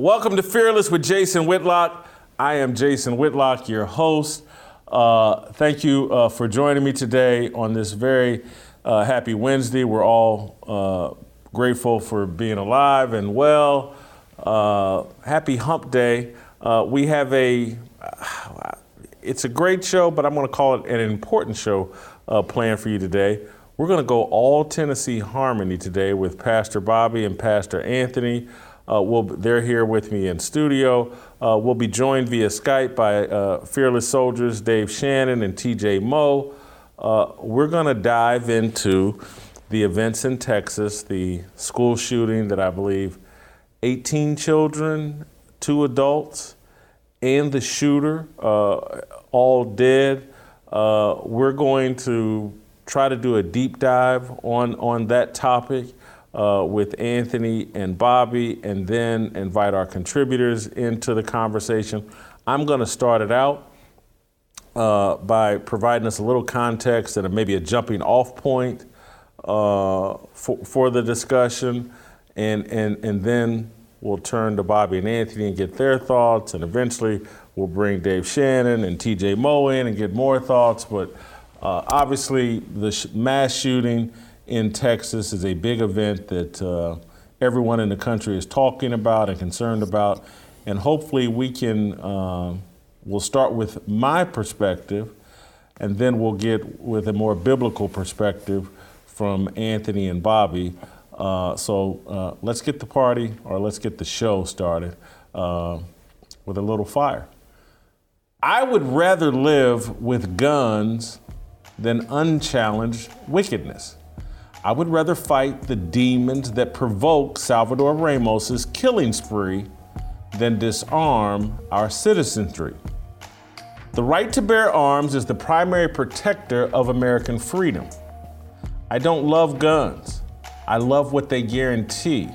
Welcome. To Fearless with Jason Whitlock. I am Jason Whitlock, your host. Uh, thank you uh, for joining me today on this very uh, happy Wednesday. We're all uh, grateful for being alive and well. Uh, happy Hump Day. Uh, we have a, it's a great show, but I'm going to call it an important show planned for you today. We're going to go all Tennessee harmony today with Pastor Bobby and Pastor Anthony. Uh, we'll, they're here with me in studio. Uh, we'll be joined via Skype by uh, Fearless Soldiers Dave Shannon and TJ Moe. Uh, we're going to dive into the events in Texas, the school shooting that I believe 18 children, two adults, and the shooter, uh, all dead. Uh, we're going to try to do a deep dive on, on that topic uh, with Anthony and Bobby, and then invite our contributors into the conversation. I'm going to start it out uh, by providing us a little context and maybe a jumping off point uh, for, for the discussion, and, and, and then we'll turn to Bobby and Anthony and get their thoughts, and eventually we'll bring Dave Shannon and TJ Moe in and get more thoughts. But uh, obviously, the sh- mass shooting in Texas is a big event that uh, everyone in the country is talking about and concerned about. And hopefully, we can, uh, we'll start with my perspective, and then we'll get with a more biblical perspective from Anthony and Bobby. Uh, so uh, let's get the party or let's get the show started uh, with a little fire. I would rather live with guns than unchallenged wickedness. I would rather fight the demons that provoke Salvador Ramos's killing spree than disarm our citizenry. The right to bear arms is the primary protector of American freedom. I don't love guns. I love what they guarantee.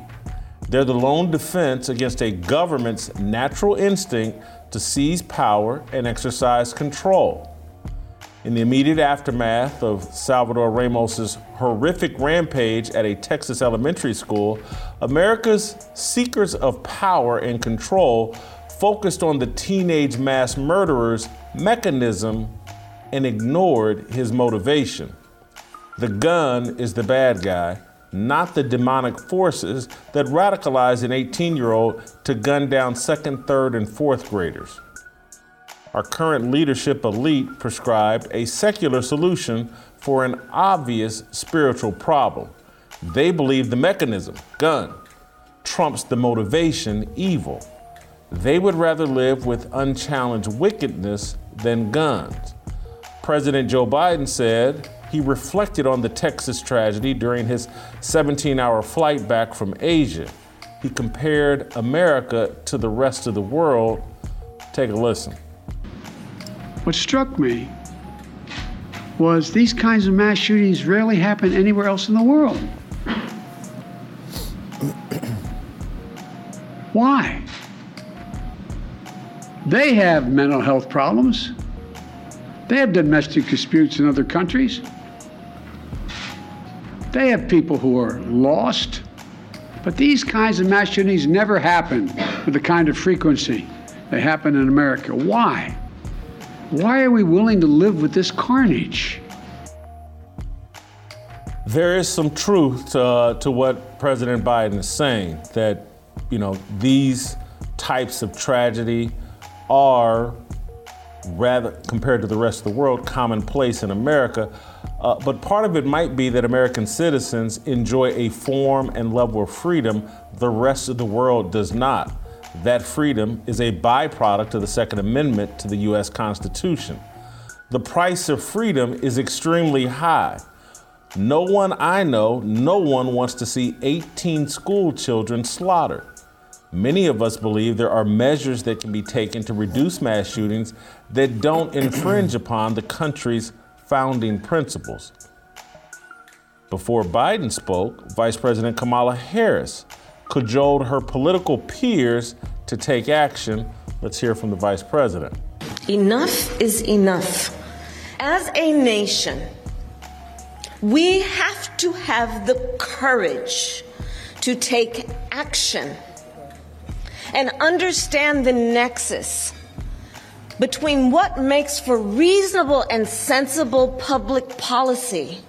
They're the lone defense against a government's natural instinct to seize power and exercise control. In the immediate aftermath of Salvador Ramos's horrific rampage at a Texas elementary school, America's seekers of power and control focused on the teenage mass murderer's mechanism and ignored his motivation. The gun is the bad guy, not the demonic forces that radicalize an 18 year old to gun down second, third, and fourth graders our current leadership elite prescribed a secular solution for an obvious spiritual problem. They believe the mechanism, gun, trumps the motivation, evil. They would rather live with unchallenged wickedness than guns. President Joe Biden said he reflected on the Texas tragedy during his 17 hour flight back from Asia. He compared America to the rest of the world. Take a listen. What struck me was these kinds of mass shootings rarely happen anywhere else in the world. Why? They have mental health problems. They have domestic disputes in other countries. They have people who are lost. But these kinds of mass shootings never happen with the kind of frequency they happen in America. Why? Why are we willing to live with this carnage? There is some truth to, uh, to what President Biden is saying that, you know, these types of tragedy are rather compared to the rest of the world commonplace in America. Uh, but part of it might be that American citizens enjoy a form and level of freedom the rest of the world does not. That freedom is a byproduct of the Second Amendment to the U.S. Constitution. The price of freedom is extremely high. No one I know, no one wants to see 18 school children slaughtered. Many of us believe there are measures that can be taken to reduce mass shootings that don't infringe upon the country's founding principles. Before Biden spoke, Vice President Kamala Harris cajoled her political peers to take action. Let's hear from the vice president. Enough is enough. As a nation, we have to have the courage to take action and understand the nexus between what makes for reasonable and sensible public policy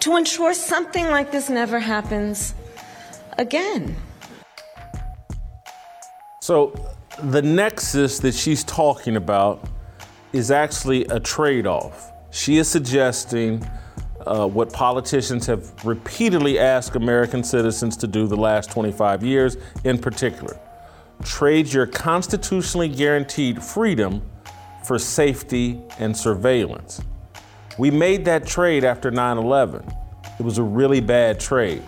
to ensure something like this never happens again. So, the nexus that she's talking about is actually a trade off. She is suggesting uh, what politicians have repeatedly asked American citizens to do the last 25 years in particular trade your constitutionally guaranteed freedom for safety and surveillance. We made that trade after 9 11. It was a really bad trade.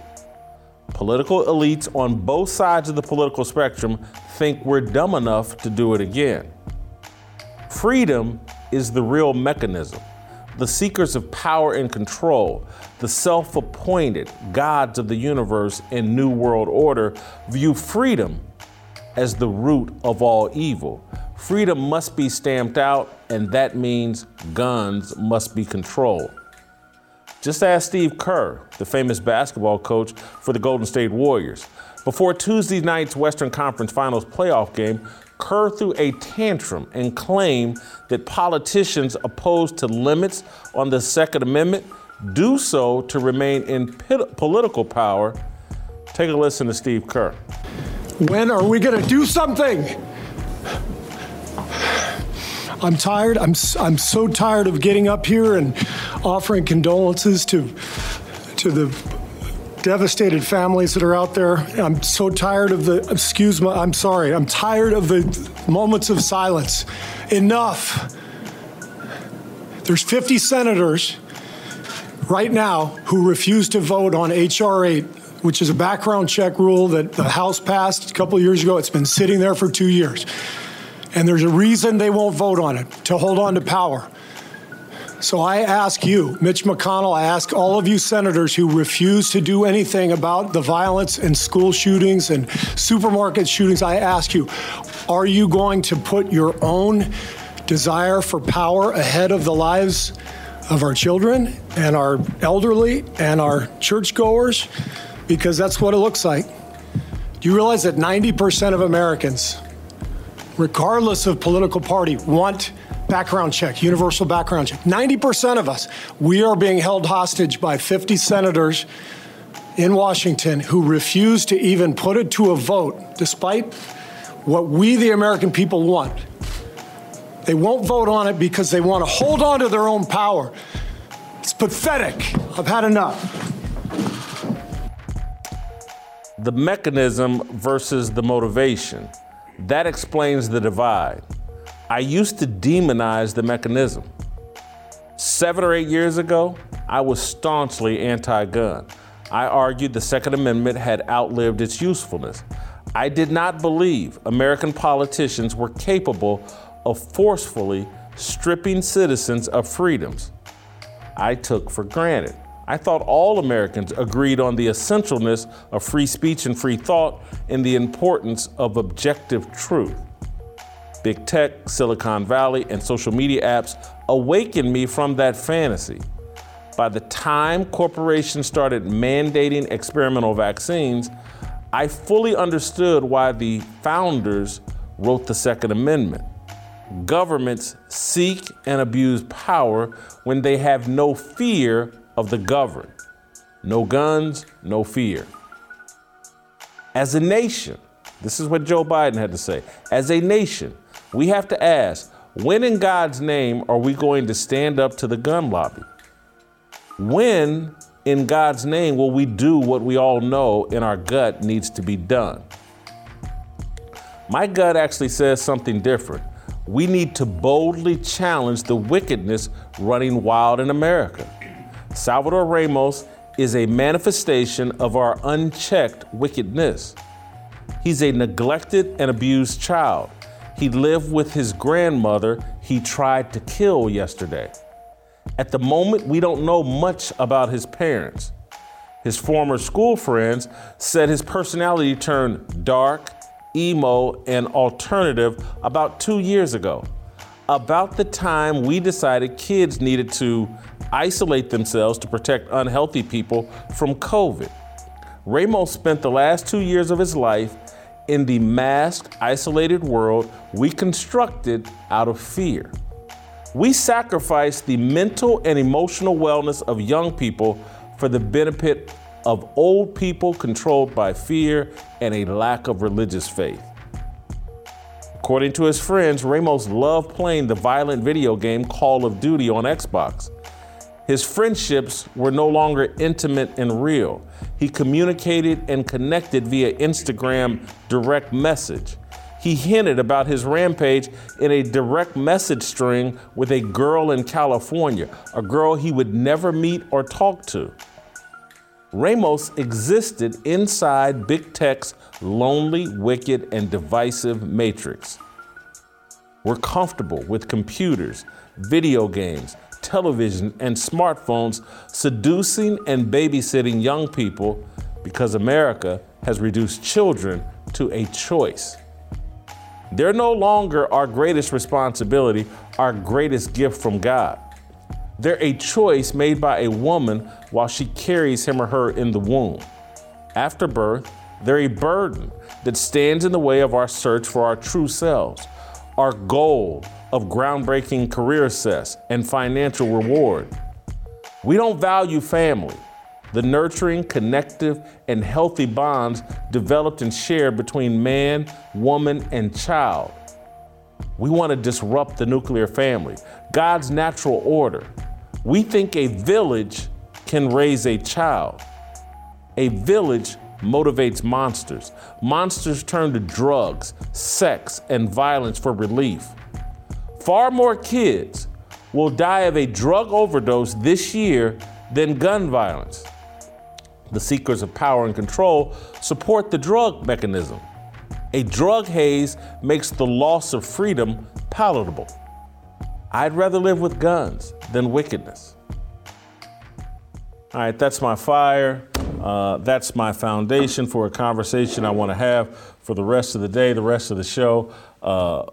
Political elites on both sides of the political spectrum think we're dumb enough to do it again. Freedom is the real mechanism. The seekers of power and control, the self appointed gods of the universe and New World Order, view freedom as the root of all evil. Freedom must be stamped out, and that means guns must be controlled. Just ask Steve Kerr, the famous basketball coach for the Golden State Warriors. Before Tuesday night's Western Conference Finals playoff game, Kerr threw a tantrum and claimed that politicians opposed to limits on the Second Amendment do so to remain in political power. Take a listen to Steve Kerr. When are we going to do something? I'm tired. I'm, I'm so tired of getting up here and offering condolences to, to the devastated families that are out there. I'm so tired of the, excuse me, I'm sorry, I'm tired of the moments of silence. Enough. There's 50 senators right now who refuse to vote on H.R. 8, which is a background check rule that the House passed a couple years ago. It's been sitting there for two years. And there's a reason they won't vote on it to hold on to power. So I ask you, Mitch McConnell, I ask all of you senators who refuse to do anything about the violence and school shootings and supermarket shootings, I ask you, are you going to put your own desire for power ahead of the lives of our children and our elderly and our churchgoers? Because that's what it looks like. Do you realize that 90% of Americans, regardless of political party, want background check, universal background check. 90% of us, we are being held hostage by 50 senators in Washington who refuse to even put it to a vote, despite what we, the American people, want. They won't vote on it because they want to hold on to their own power. It's pathetic. I've had enough. The mechanism versus the motivation. That explains the divide. I used to demonize the mechanism. Seven or eight years ago, I was staunchly anti gun. I argued the Second Amendment had outlived its usefulness. I did not believe American politicians were capable of forcefully stripping citizens of freedoms I took for granted. I thought all Americans agreed on the essentialness of free speech and free thought and the importance of objective truth. Big tech, Silicon Valley, and social media apps awakened me from that fantasy. By the time corporations started mandating experimental vaccines, I fully understood why the founders wrote the Second Amendment. Governments seek and abuse power when they have no fear of the governed. No guns, no fear. As a nation, this is what Joe Biden had to say. As a nation, we have to ask when in God's name are we going to stand up to the gun lobby? When in God's name will we do what we all know in our gut needs to be done? My gut actually says something different. We need to boldly challenge the wickedness running wild in America. Salvador Ramos is a manifestation of our unchecked wickedness. He's a neglected and abused child. He lived with his grandmother he tried to kill yesterday. At the moment, we don't know much about his parents. His former school friends said his personality turned dark, emo, and alternative about two years ago. About the time we decided kids needed to isolate themselves to protect unhealthy people from COVID. Ramos spent the last two years of his life in the masked, isolated world we constructed out of fear. We sacrifice the mental and emotional wellness of young people for the benefit of old people controlled by fear and a lack of religious faith. According to his friends, Ramos loved playing the violent video game Call of Duty on Xbox. His friendships were no longer intimate and real. He communicated and connected via Instagram direct message. He hinted about his rampage in a direct message string with a girl in California, a girl he would never meet or talk to. Ramos existed inside Big Tech's lonely, wicked, and divisive matrix. We're comfortable with computers, video games, television, and smartphones seducing and babysitting young people because America has reduced children to a choice. They're no longer our greatest responsibility, our greatest gift from God. They're a choice made by a woman while she carries him or her in the womb. After birth, they're a burden that stands in the way of our search for our true selves, our goal of groundbreaking career success and financial reward. We don't value family, the nurturing, connective, and healthy bonds developed and shared between man, woman, and child. We want to disrupt the nuclear family, God's natural order. We think a village can raise a child. A village motivates monsters. Monsters turn to drugs, sex, and violence for relief. Far more kids will die of a drug overdose this year than gun violence. The seekers of power and control support the drug mechanism. A drug haze makes the loss of freedom palatable. I'd rather live with guns than wickedness. All right, that's my fire. Uh, that's my foundation for a conversation I want to have for the rest of the day, the rest of the show. Uh,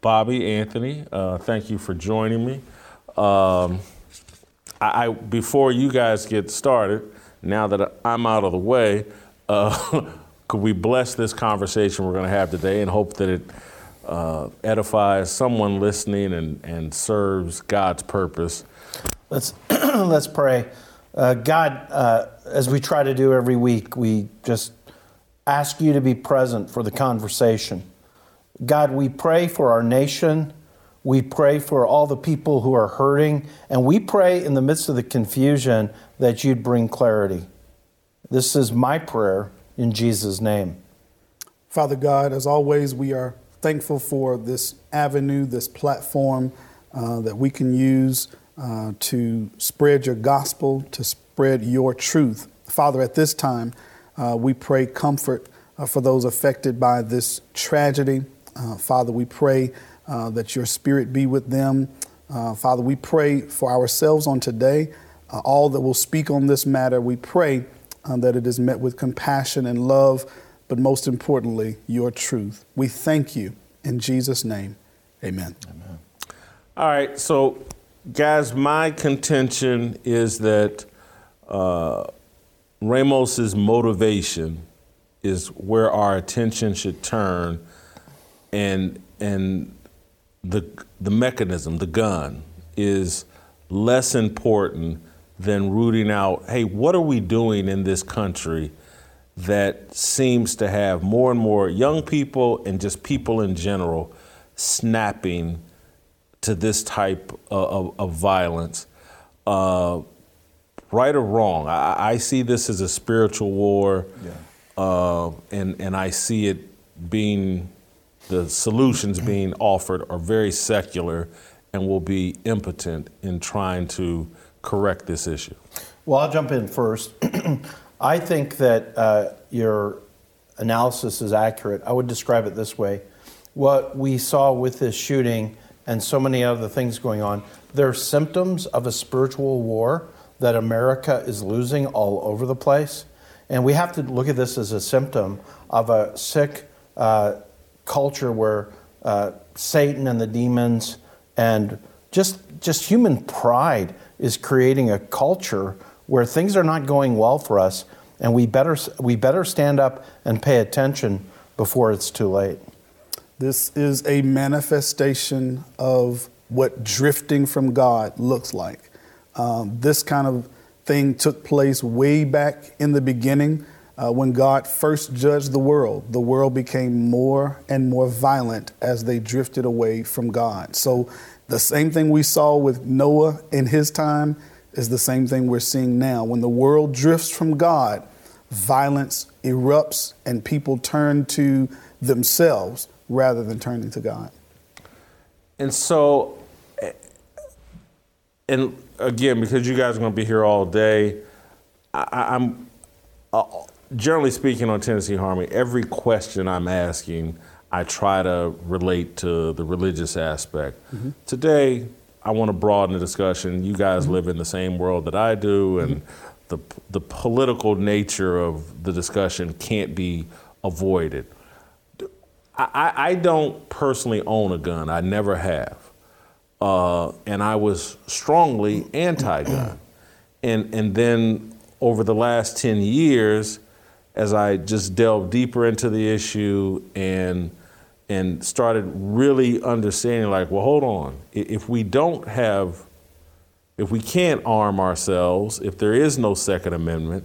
Bobby, Anthony, uh, thank you for joining me. Um, I, I, before you guys get started, now that I'm out of the way, uh, could we bless this conversation we're going to have today and hope that it uh, edifies someone listening and, and serves God's purpose? Let's let's pray. Uh, God, uh, as we try to do every week, we just ask you to be present for the conversation. God, we pray for our nation. We pray for all the people who are hurting. And we pray in the midst of the confusion that you'd bring clarity. This is my prayer in Jesus' name. Father God, as always, we are thankful for this avenue, this platform uh, that we can use uh, to spread your gospel, to spread your truth. Father, at this time, uh, we pray comfort uh, for those affected by this tragedy. Uh, Father, we pray uh, that your spirit be with them. Father, we pray for ourselves on today all that will speak on this matter. We pray uh, that it is met with compassion and love, but most importantly, your truth. We thank you in Jesus' name. Amen. Amen. All right, so guys, my contention is that uh, Ramos's motivation is where our attention should turn, and and the the mechanism, the gun, is less important than rooting out, hey, what are we doing in this country that seems to have more and more young people and just people in general snapping to this type of, of, of violence? Uh, right or wrong, I, I, see this as a spiritual war, yeah. uh, and, and I see it being the solutions being offered are very secular and will be impotent in trying to correct this issue? Well, I'll jump in first. I think that uh, your analysis is accurate. I would describe it this way what we saw with this shooting and so many other things going on, they're symptoms of a spiritual war that America is losing all over the place. And we have to look at this as a symptom of a sick uh, culture where uh, Satan and the demons and just, just human pride is creating a culture where things are not going well for us, and we better, we better stand up and pay attention before it's too late. This is a manifestation of what drifting from God looks like. Um, this kind of thing took place way back in the beginning uh, when God first judged the world. The world became more and more violent as they drifted away from God. So, the same thing we saw with Noah in his time is the same thing we're seeing now. When the world drifts from God, violence erupts and people turn to themselves rather than turning to God. And so, and again, because you guys are going to be here all day, I, am uh, generally speaking on Tennessee Harmony, every question I'm asking, I try to relate to the religious aspect. Mm-hmm. Today, I want to broaden the discussion. You guys mm-hmm. live in the same world that I do, and mm-hmm. the, the political nature of the discussion can't be avoided. I, I don't personally own a gun, I never have. Uh, and I was strongly anti gun. And, and then over the last 10 years, as I just delved deeper into the issue and and started really understanding like, well, hold on. If we don't have if we can't arm ourselves, if there is no Second Amendment,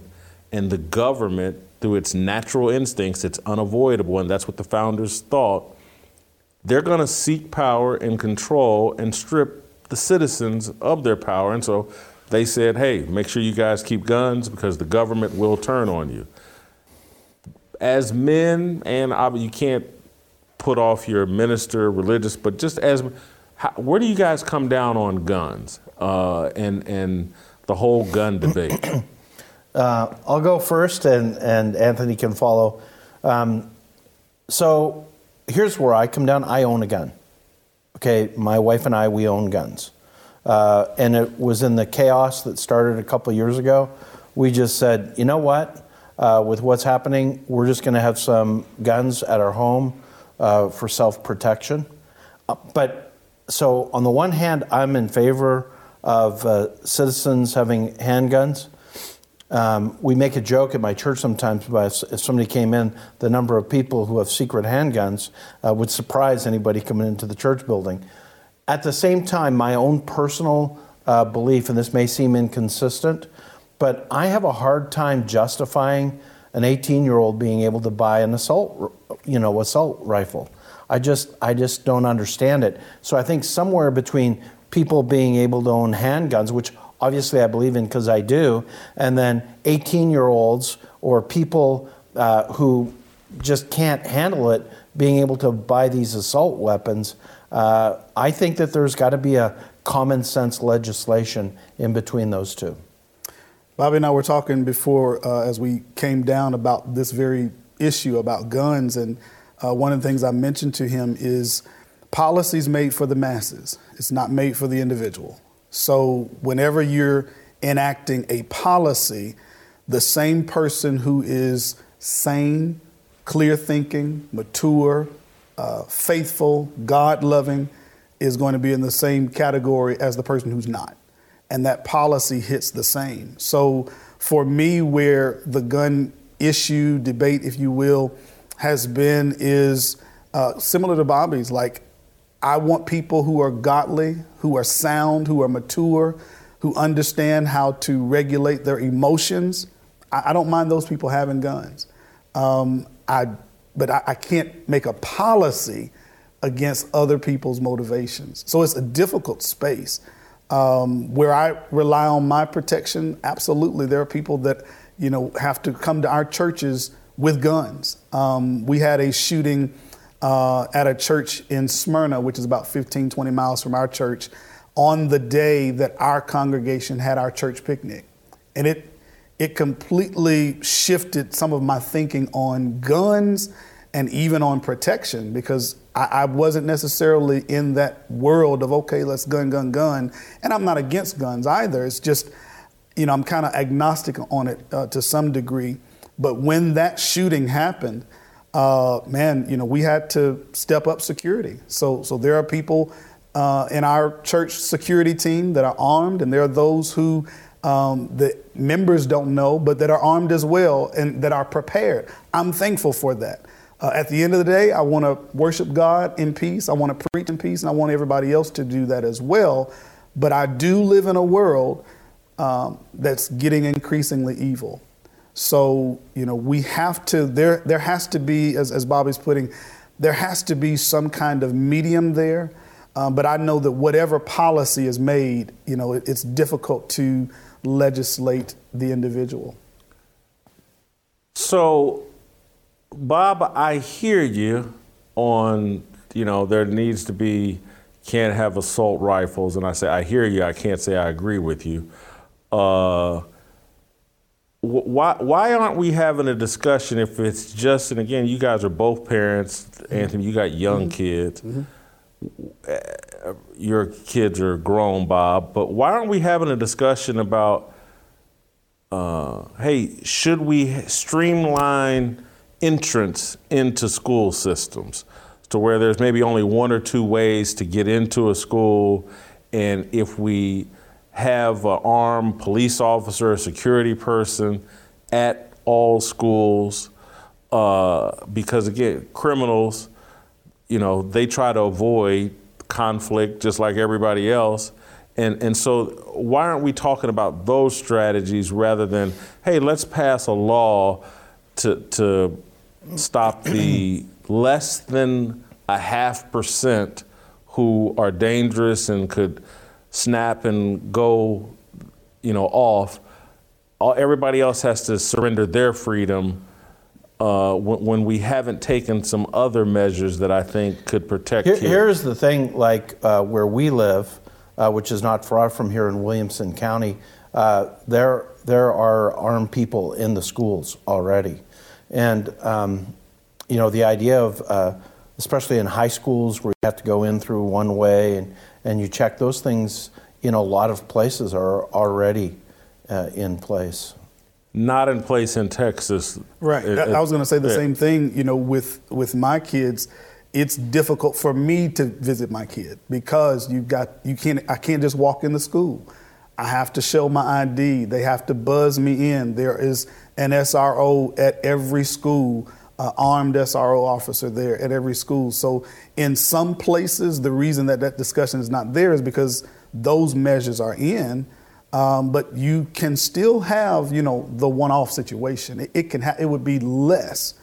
and the government, through its natural instincts, it's unavoidable, and that's what the founders thought, they're going to seek power and control and strip the citizens of their power. And so they said, hey, make sure you guys keep guns because the government will turn on you as men, and you can't put off your minister, religious, but just as how, where do you guys come down on guns uh, and and the whole gun debate? Uh, I'll go first, and and Anthony can follow. Um, so here's where I come down. I own a gun. Okay, my wife and I we own guns, uh, and it was in the chaos that started a couple years ago. We just said, you know what? Uh, with what's happening, we're just going to have some guns at our home uh, for self protection. Uh, but so, on the one hand, I'm in favor of uh, citizens having handguns. Um, we make a joke at my church sometimes about if, somebody came in, the number of people who have secret handguns uh, would surprise anybody coming into the church building. At the same time, my own personal uh, belief, and this may seem inconsistent, but I have a hard time justifying an 18 year old being able to buy an assault, you know, assault rifle. I just, I just don't understand it. So I think somewhere between people being able to own handguns, which obviously I believe in because I do, and then 18 year olds or people uh, who just can't handle it being able to buy these assault weapons, uh, I think that there's got to be a common sense legislation in between those two. Bobby and I were talking before uh, as we came down about this very issue about guns, and uh, one of the things I mentioned to him is policies made for the masses. It's not made for the individual. So whenever you're enacting a policy, the same person who is sane, clear thinking, mature, uh, faithful, God loving is going to be in the same category as the person who's not and that policy hits the same. So for me, where the gun issue, debate, if you will, has been is uh, similar to Bobby's. Like, I want people who are godly, who are sound, who are mature, who understand how to regulate their emotions. I, I don't mind those people having guns. Um, I, but I, I can't make a policy against other people's motivations. So it's a difficult space. Um, where I rely on my protection, absolutely, there are people that you know have to come to our churches with guns. Um, we had a shooting uh, at a church in Smyrna, which is about 15, 20 miles from our church, on the day that our congregation had our church picnic, and it it completely shifted some of my thinking on guns and even on protection because I, I, wasn't necessarily in that world of, okay, let's gun, gun, gun. And I'm not against guns either. It's just, you know, I'm kind of agnostic on it uh, to some degree. But when that shooting happened, uh, man, you know, we had to step up security. So, so there are people uh, in our church security team that are armed, and there are those who um, the members don't know, but that are armed as well and that are prepared. I'm thankful for that. Uh, at the end of the day, I want to worship God in peace. I want to preach in peace, and I want everybody else to do that as well. But I do live in a world um, that's getting increasingly evil. So, you know, we have to, there, there has to be, as, as Bobby's putting, there has to be some kind of medium there. Um, but I know that whatever policy is made, you know, it, it's difficult to legislate the individual. So, Bob, I hear you on, you know, there needs to be, can't have assault rifles. And I say, I hear you. I can't say I agree with you. Uh, why, why aren't we having a discussion if it's just, and again, you guys are both parents, Anthony, you got young kids. Uh, Your kids are grown, Bob, but why aren't we having a discussion about, uh, hey, should we streamline entrance into school systems to where there's maybe only one or two ways to get into a school, and if we have an armed police officer, a security person at all schools, uh, because again, criminals, you know, they try to avoid conflict just like everybody else. And, and so, why aren't we talking about those strategies rather than, hey, let's pass a law to, to stop the less than a half percent who are dangerous and could snap and go, you know, off. All, everybody else has to surrender their freedom uh, when, when we haven't taken some other measures that I think could protect Here, here's the thing, like uh, where we live, uh, which is not far from here in Williamson County, uh, there there are armed people in the schools already, and um, you know the idea of uh, especially in high schools where you have to go in through one way and and you check those things in a lot of places are already uh, in place. Not in place in Texas. Right. It- I was going to say the yeah. same thing. You know, with with my kids, it's difficult for me to visit my kid because you got you can't. I can't just walk in the school. I have to show my ID. They have to buzz me in. There is an SRO at every school, uh, armed SRO officer there at every school. So in some places, the reason that that discussion is not there is because those measures are in. Um, but you can still have, you know, the one-off situation. It, it can, ha- it would be less.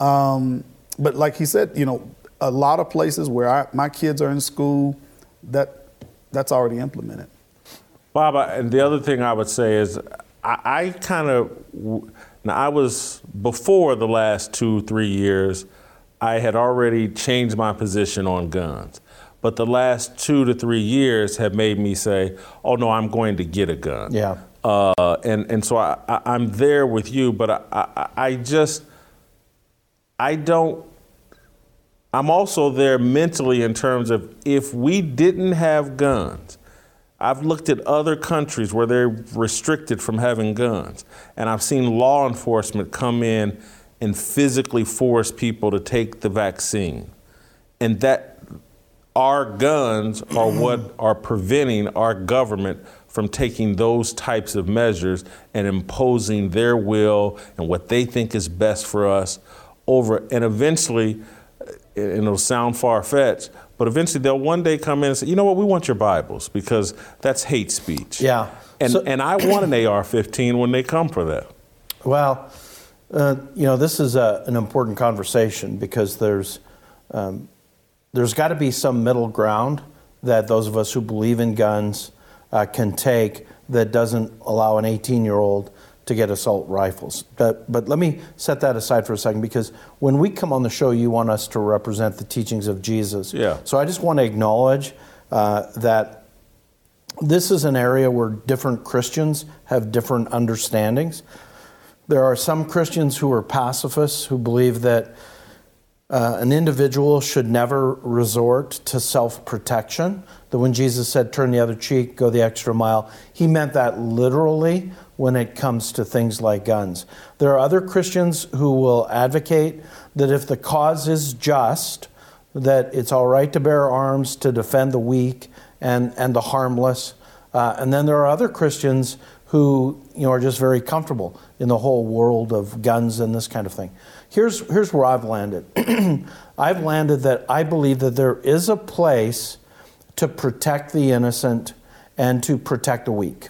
Um, but like he said, you know, a lot of places where I, my kids are in school, that that's already implemented. Bob, I- and the other thing I would say is, I, I kind of, now I was, before the last two, three years, I had already changed my position on guns. But the last two to three years have made me say, oh no, I'm going to get a gun. Yeah. Uh, and, and so I, I, I'm there with you, but I, I, I just, I don't, I'm also there mentally in terms of if we didn't have guns, I've looked at other countries where they're restricted from having guns, and I've seen law enforcement come in and physically force people to take the vaccine. And that our guns are what are preventing our government from taking those types of measures and imposing their will and what they think is best for us over and eventually and it'll sound far fetched, but eventually they'll one day come in and say, you know what, we want your Bibles because that's hate speech. Yeah. And, So- and I want an AR 15 when they come for that. Well, uh, you know, this is a, an important conversation because there's um, there's got to be some middle ground that those of us who believe in guns uh, can take that doesn't allow an 18 year old to get assault rifles. But, but let me set that aside for a second because when we come on the show, you want us to represent the teachings of Jesus. Yeah. So I just want to acknowledge uh, that this is an area where different Christians have different understandings. There are some Christians who are pacifists who believe that uh, an individual should never resort to self protection. That when Jesus said, turn the other cheek, go the extra mile, he meant that literally when it comes to things like guns. There are other Christians who will advocate that if the cause is just, that it's all right to bear arms to defend the weak and, and the harmless. Uh, and then there are other Christians who you know are just very comfortable in the whole world of guns and this kind of thing. Here's here's where I've landed. I've landed that I believe that there is a place to protect the innocent and to protect the weak.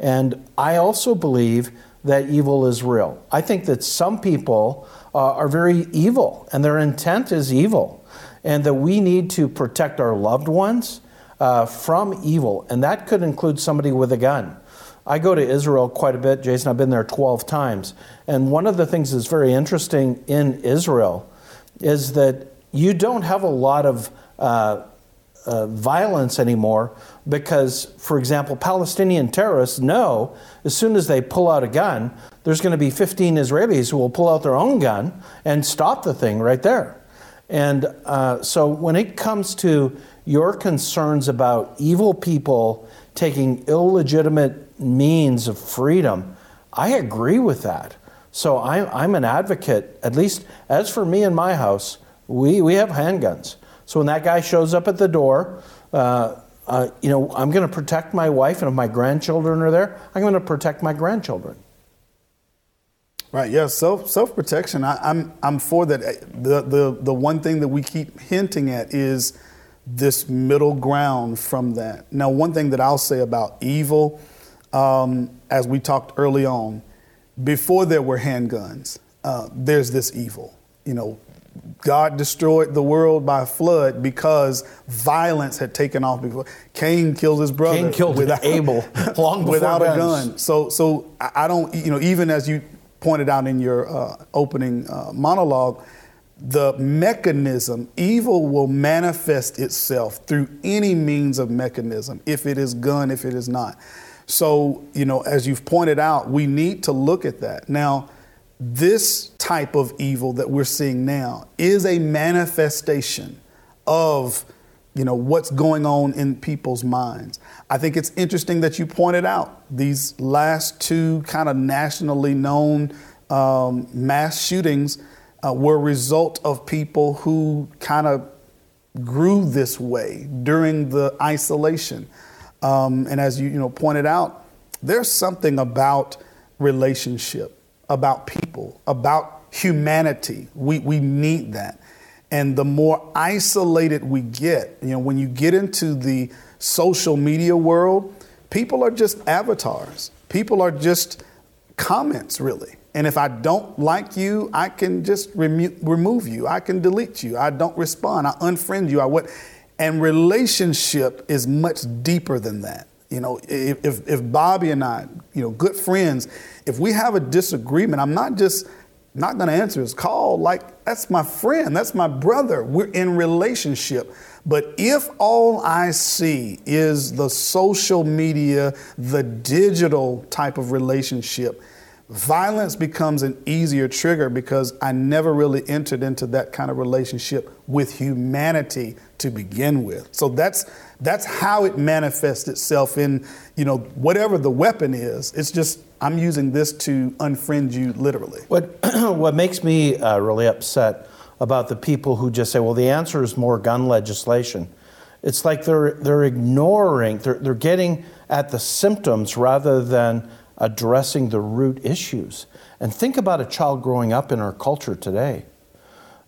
And I also believe that evil is real. I think that some people uh, are very evil and their intent is evil, and that we need to protect our loved ones uh, from evil. And that could include somebody with a gun. I go to Israel quite a bit, Jason. I've been there 12 times. And one of the things that's very interesting in Israel is that you don't have a lot of uh, uh, violence anymore because, for example, Palestinian terrorists know as soon as they pull out a gun, there's going to be 15 Israelis who will pull out their own gun and stop the thing right there. And uh, so when it comes to your concerns about evil people taking illegitimate means of freedom, I agree with that. So I'm, I'm an advocate, at least as for me in my house, we, we have handguns. So when that guy shows up at the door, uh, uh, you know, I'm going to protect my wife, and if my grandchildren are there, I'm going to protect my grandchildren. Right. Yeah. Self self protection. I'm I'm for that. The the the one thing that we keep hinting at is this middle ground from that. Now, one thing that I'll say about evil, um, as we talked early on, before there were handguns, uh, there's this evil. You know, God destroyed the world by flood because violence had taken off before. Cain killed his brother. Cain killed without, Abel long without a gun. So, so I don't, you know, even as you pointed out in your uh, opening uh, monologue, the mechanism, evil will manifest itself through any means of mechanism, if it is gun, if it is not. So, you know, as you've pointed out, we need to look at that. Now, this type of evil that we're seeing now is a manifestation of you know what's going on in people's minds. I think it's interesting that you pointed out these last two kind of nationally known um, mass shootings uh, were a result of people who kind of grew this way during the isolation. Um, and as you, you know pointed out, there's something about relationship about people, about humanity. We, we need that. And the more isolated we get, you know, when you get into the social media world, people are just avatars. People are just comments, really. And if I don't like you, I can just remo- remove you. I can delete you. I don't respond. I unfriend you. I what? And relationship is much deeper than that. You know, if, if, Bobby and I, you know, good friends, if we have a disagreement, I'm not just not going to answer his call. Like, that's my friend, that's my brother. We're in relationship. But if all I see is the social media, the digital type of relationship, violence becomes an easier trigger because I never really entered into that kind of relationship with humanity to begin with. So that's that's how it manifests itself in, you know, whatever the weapon is. It's just I'm using this to unfriend you literally. What what makes me uh, really upset about the people who just say, well, the answer is more gun legislation. It's like they're they're ignoring, they're they're getting at the symptoms rather than addressing the root issues. And think about a child growing up in our culture today.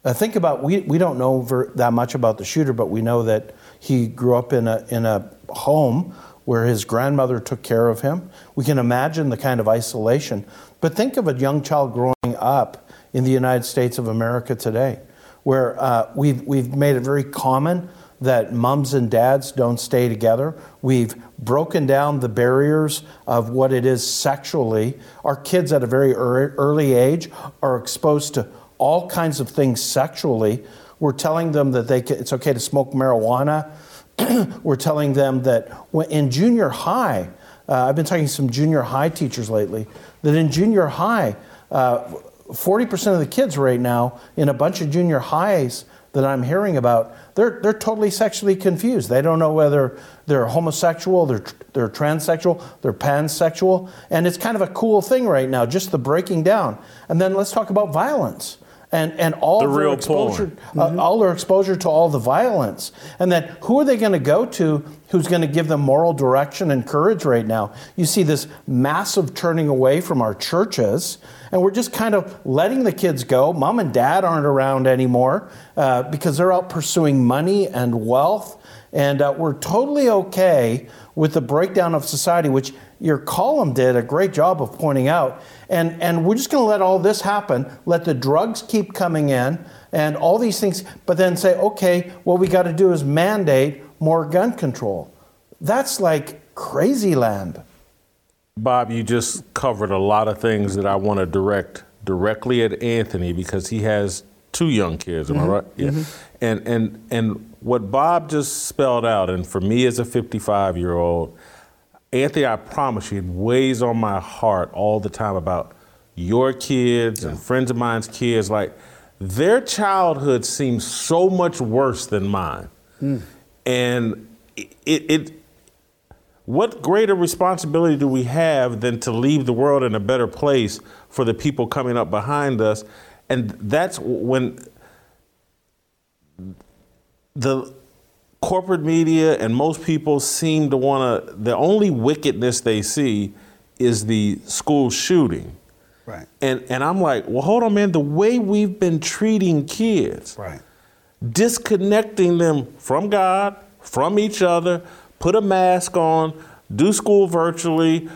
Uh, think about we, we don't know ver- that much about the shooter, but we know that he grew up in a, in a home where his grandmother took care of him. We can imagine the kind of isolation. But think of a young child growing up in the United States of America today, where uh, we've, we've made it very common that mums and dads don't stay together. We've broken down the barriers of what it is sexually. Our kids at a very early age are exposed to all kinds of things sexually. We're telling them that they can, it's okay to smoke marijuana. We're telling them that in junior high, uh, I've been talking to some junior high teachers lately, that in junior high, uh, 40% of the kids right now in a bunch of junior highs that I'm hearing about, they're, they're totally sexually confused. They don't know whether they're homosexual, they're, they're transsexual, they're pansexual. And it's kind of a cool thing right now, just the breaking down. And then let's talk about violence. And and all The their real exposure, porn. uh, all their exposure to all the violence, and then who are they going to go to? Who's going to give them moral direction and courage right now? You see this massive turning away from our churches, and we're just kind of letting the kids go. Mom and dad aren't around anymore uh, because they're out pursuing money and wealth, and uh, we're totally okay with the breakdown of society, which your column did a great job of pointing out. And, and we're just going to let all this happen, let the drugs keep coming in, and all these things, but then say, okay, what we got to do is mandate more gun control. That's like crazy land. Bob, you just covered a lot of things that I want to direct directly at Anthony because he has two young kids. Am I mm-hmm. right? Yeah. Mm-hmm. And and and what Bob just spelled out, and for me as a 55 year old, Anthony, I promise you, it weighs on my heart all the time about your kids and friends of mine's kids. Like their childhood seems so much worse than mine, hmm. and it, it what greater responsibility do we have than to leave the world in a better place for the people coming up behind us? And that's when the corporate media and most people seem to want to, the only wickedness they see is the school shooting. Right. And, and I'm like, well, hold on, man. The way we've been treating kids, Right. disconnecting them from God, from each other, put a mask on, do school virtually,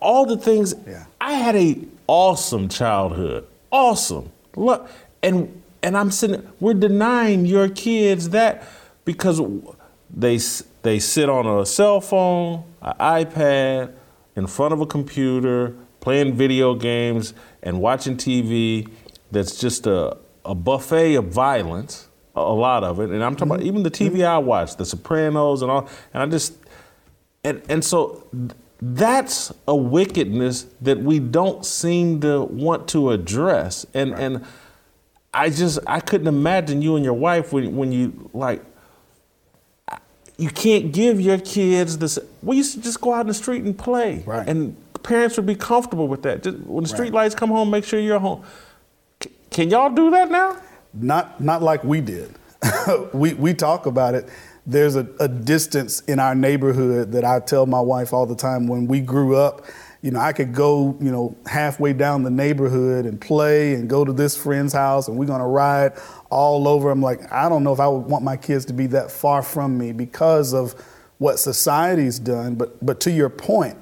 all the things. Yeah. I had a awesome childhood, awesome. Look, and and I'm sitting. We're denying your kids that because they they sit on a cell phone, an iPad, in front of a computer, playing video games and watching TV. That's just a a buffet of violence a a lot of it. And I'm talking about mm-hmm. even the TV mm-hmm. I watch, The Sopranos and all. And I just and and so that's a wickedness that we don't seem to want to address. And and I just I couldn't imagine you and your wife when when you like you can't give your kids this. We used to just go out in the street and play, Right. and parents would be comfortable with that. Just when the street Right. lights come home, make sure you're home. C- can y'all do that now? Not not like we did. we we talk about it. There's a, a distance in our neighborhood that I tell my wife all the time. When we grew up, you know, I could go, you know, halfway down the neighborhood and play and go to this friend's house and we're gonna ride all over. I'm like, I don't know if I would want my kids to be that far from me because of what society's done. But but to your point,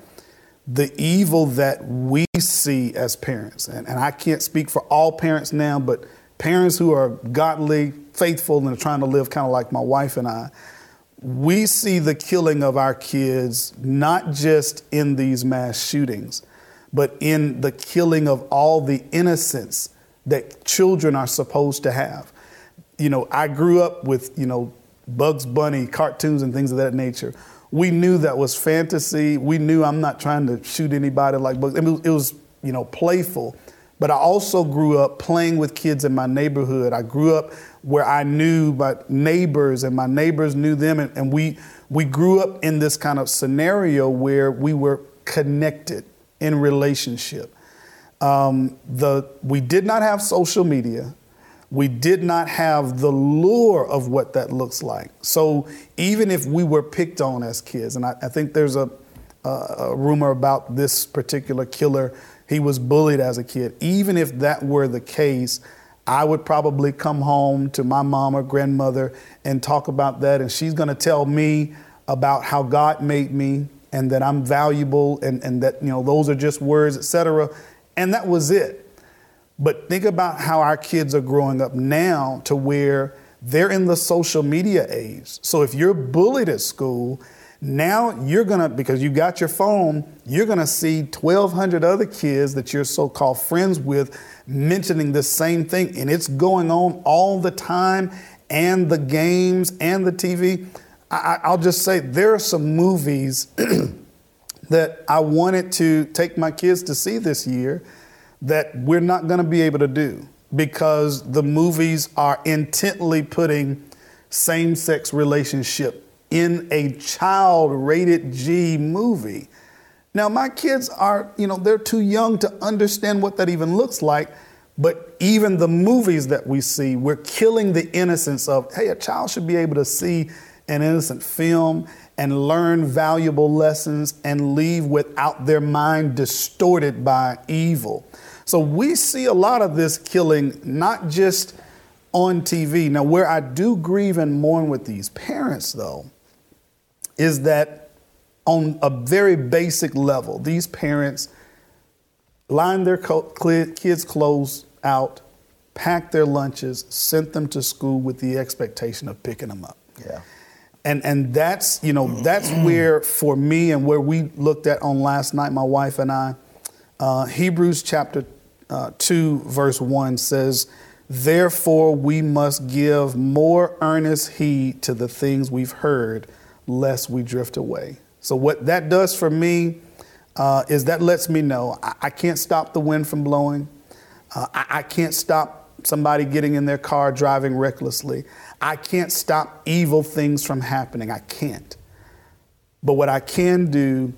the evil that we see as parents, and, and I can't speak for all parents now, but parents who are godly, faithful, and are trying to live kind of like my wife and I, we see the killing of our kids not just in these mass shootings, but in the killing of all the innocence that children are supposed to have. You know, I grew up with, you know, Bugs Bunny cartoons and things of that nature. We knew that was fantasy. We knew I'm not trying to shoot anybody like Bugs. It was, you know, playful. But I also grew up playing with kids in my neighborhood. I grew up where I knew my neighbors and my neighbors knew them. And, and we, we grew up in this kind of scenario where we were connected in relationship. Um, the, we did not have social media. We did not have the lure of what that looks like. So even if we were picked on as kids, and I, I think there's a, a, a rumor about this particular killer, he was bullied as a kid. Even if that were the case, I would probably come home to my mom or grandmother and talk about that, and she's going to tell me about how God made me and that I'm valuable and, and that you know those are just words, etc. And that was it. But think about how our kids are growing up now to where they're in the social media age. So if you're bullied at school, now you're gonna, because you got your phone, you're gonna see 1,200 other kids that you're so called friends with mentioning the same thing. And it's going on all the time, and the games and the TV. I, I'll just say there are some movies that I wanted to take my kids to see this year that we're not to be able to do because the movies are intently putting same sex relationship in a child rated G movie. Now, my kids are, you know, they're too young to understand what that even looks like, But even the movies that we see, we're killing the innocence of, hey, a child should be able to see an innocent film and learn valuable lessons and leave without their mind distorted by evil. So we see a lot of this killing, not just on TV. Now, where I do grieve and mourn with these parents, though, is that on a very basic level, these parents line their kids' clothes out, packed their lunches, sent them to school with the expectation of picking them up. Yeah. And, and that's, you know, that's where for me and where we looked at on last night, my wife and I, uh, Hebrews chapter uh, 2, verse 1 says, Therefore we must give more earnest heed to the things we've heard, lest we drift away. So, what that does for me uh, is that lets me know I, I, can't stop the wind from blowing. Uh, I, I can't stop somebody getting in their car driving recklessly. I can't stop evil things from happening. I can't. But what I can do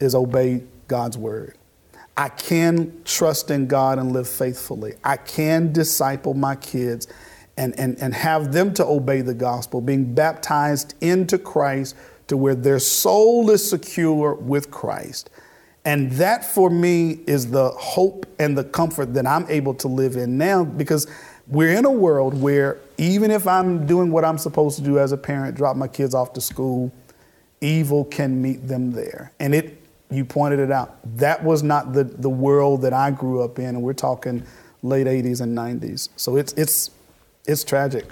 is obey God's word. I can trust in God and live faithfully. I can disciple my kids and, and, and have them to obey the gospel, being baptized into Christ to where their soul is secure with Christ. And that for me is the hope and the comfort that I'm able to live in now because we're in a world where even if I'm doing what I'm supposed to do as a parent, drop my kids off to school, evil can meet them there. And it, you pointed it out, that was not the, the world that I grew up in. And we're talking late 80s and 90s. So it's, it's, it's tragic.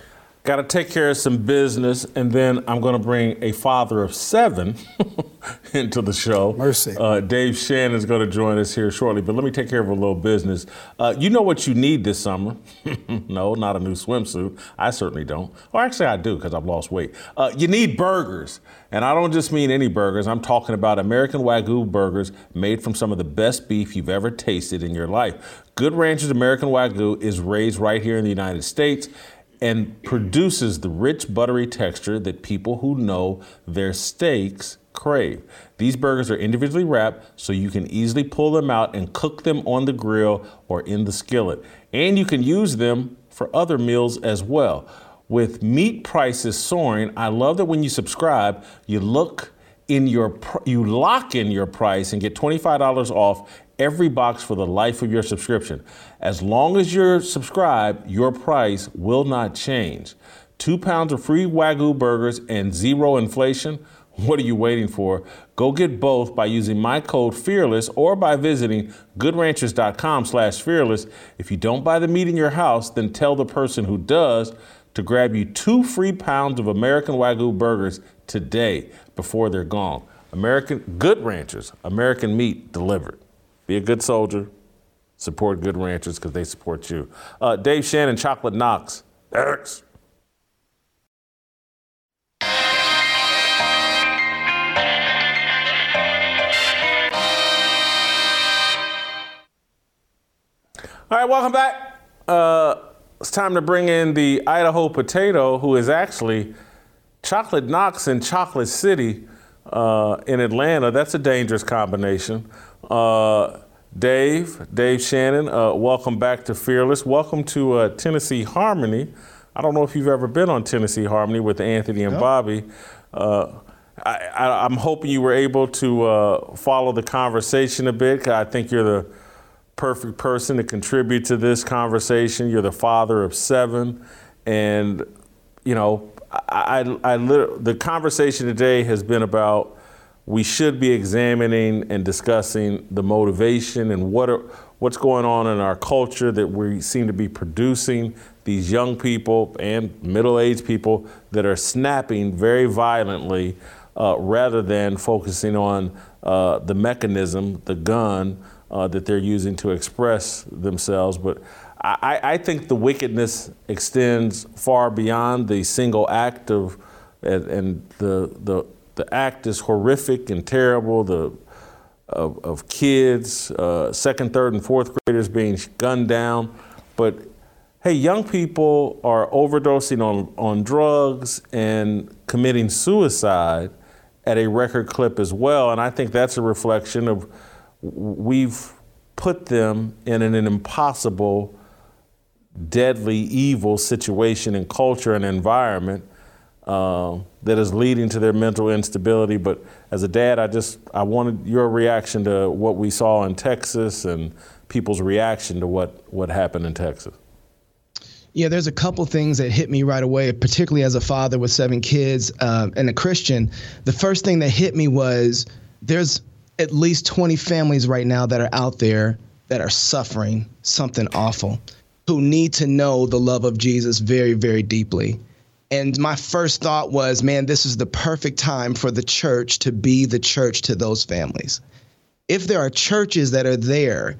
Got to take care of some business, and then I'm going to bring a father of seven into the show. Mercy. Uh, Dave Shannon is going to join us here shortly, but let me take care of a little business. Uh, you know what you need this summer? no, not a new swimsuit. I certainly don't. Or actually, I do because I've lost weight. Uh, you need burgers. And I don't just mean any burgers, I'm talking about American Wagyu burgers made from some of the best beef you've ever tasted in your life. Good Ranchers American Wagyu is raised right here in the United States and produces the rich buttery texture that people who know their steaks crave. These burgers are individually wrapped so you can easily pull them out and cook them on the grill or in the skillet. And you can use them for other meals as well. With meat prices soaring, I love that when you subscribe, you look in your you lock in your price and get $25 off every box for the life of your subscription. As long as you're subscribed, your price will not change. Two pounds of free Wagyu burgers and zero inflation. What are you waiting for? Go get both by using my code FEARLESS or by visiting goodranchers.com slash fearless. If you don't buy the meat in your house, then tell the person who does to grab you two free pounds of American Wagyu burgers today before they're gone. American Good Ranchers, American meat delivered. Be a good soldier. Support good ranchers because they support you. Uh, Dave Shannon, Chocolate Knox. Eric's. All right, welcome back. Uh, it's time to bring in the Idaho potato, who is actually Chocolate Knox in Chocolate City uh, in Atlanta. That's a dangerous combination. Uh, Dave, Dave Shannon, uh, welcome back to Fearless. Welcome to uh, Tennessee Harmony. I don't know if you've ever been on Tennessee Harmony with Anthony and Bobby. Uh, I, am hoping you were able to uh, follow the conversation a bit. I think you're the perfect person to contribute to this conversation. You're the father of seven, and you know, I, I, I the conversation today has been about we should be examining and discussing the motivation and what are, what's going on in our culture that we seem to be producing these young people and middle-aged people that are snapping very violently uh, rather than focusing on uh, the mechanism, the gun uh, that they're using to express themselves. But I, I, think the wickedness extends far beyond the single act of and, and the the the act is horrific and terrible. The of, of kids, uh, second, third, and fourth graders being gunned down. But hey, young people are overdosing on, on drugs and committing suicide at a record clip as well. And I think that's a reflection of we've put them in an, an impossible deadly, evil situation and culture and environment uh, that is leading to their mental instability. But as a dad, I just I wanted your reaction to what we saw in Texas and people's reaction to what what happened in Texas. Yeah, there's a couple things that hit me right away, particularly as a father with seven kids uh, and a Christian. The first thing that hit me was there's at least 20 families right now that are out there that are suffering something awful, who need to know the love of Jesus very, very deeply. And my first thought was, man, this is the perfect time for the church to be the church to those families. If there are churches that are there,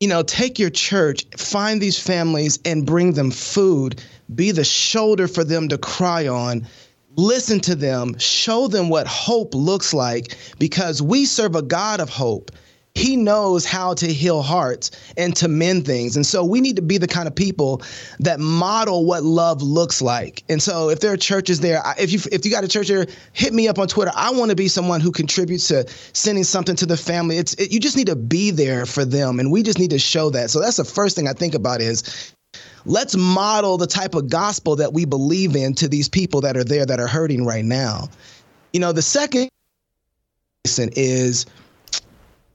you know, take your church, find these families and bring them food, be the shoulder for them to cry on. Listen to them, show them what hope looks like because we serve a God of hope he knows how to heal hearts and to mend things. And so we need to be the kind of people that model what love looks like. And so if there are churches there, if you if you got a church there, hit me up on Twitter. I want to be someone who contributes to sending something to the family. It's it, you just need to be there for them, and we just need to show that. So that's the first thing I think about is let's model the type of gospel that we believe in to these people that are there that are hurting right now. You know, the second is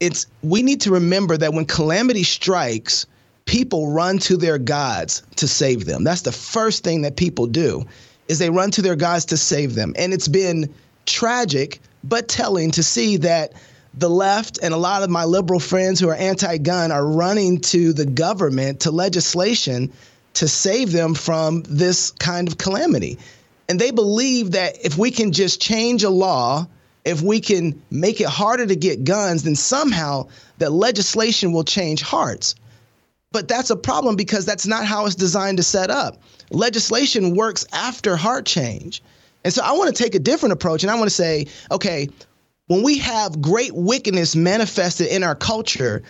it's we need to remember that when calamity strikes, people run to their gods to save them. That's the first thing that people do is they run to their gods to save them. And it's been tragic but telling to see that the left and a lot of my liberal friends who are anti-gun are running to the government to legislation to save them from this kind of calamity. And they believe that if we can just change a law if we can make it harder to get guns, then somehow that legislation will change hearts. But that's a problem because that's not how it's designed to set up. Legislation works after heart change. And so I want to take a different approach and I want to say, okay, when we have great wickedness manifested in our culture,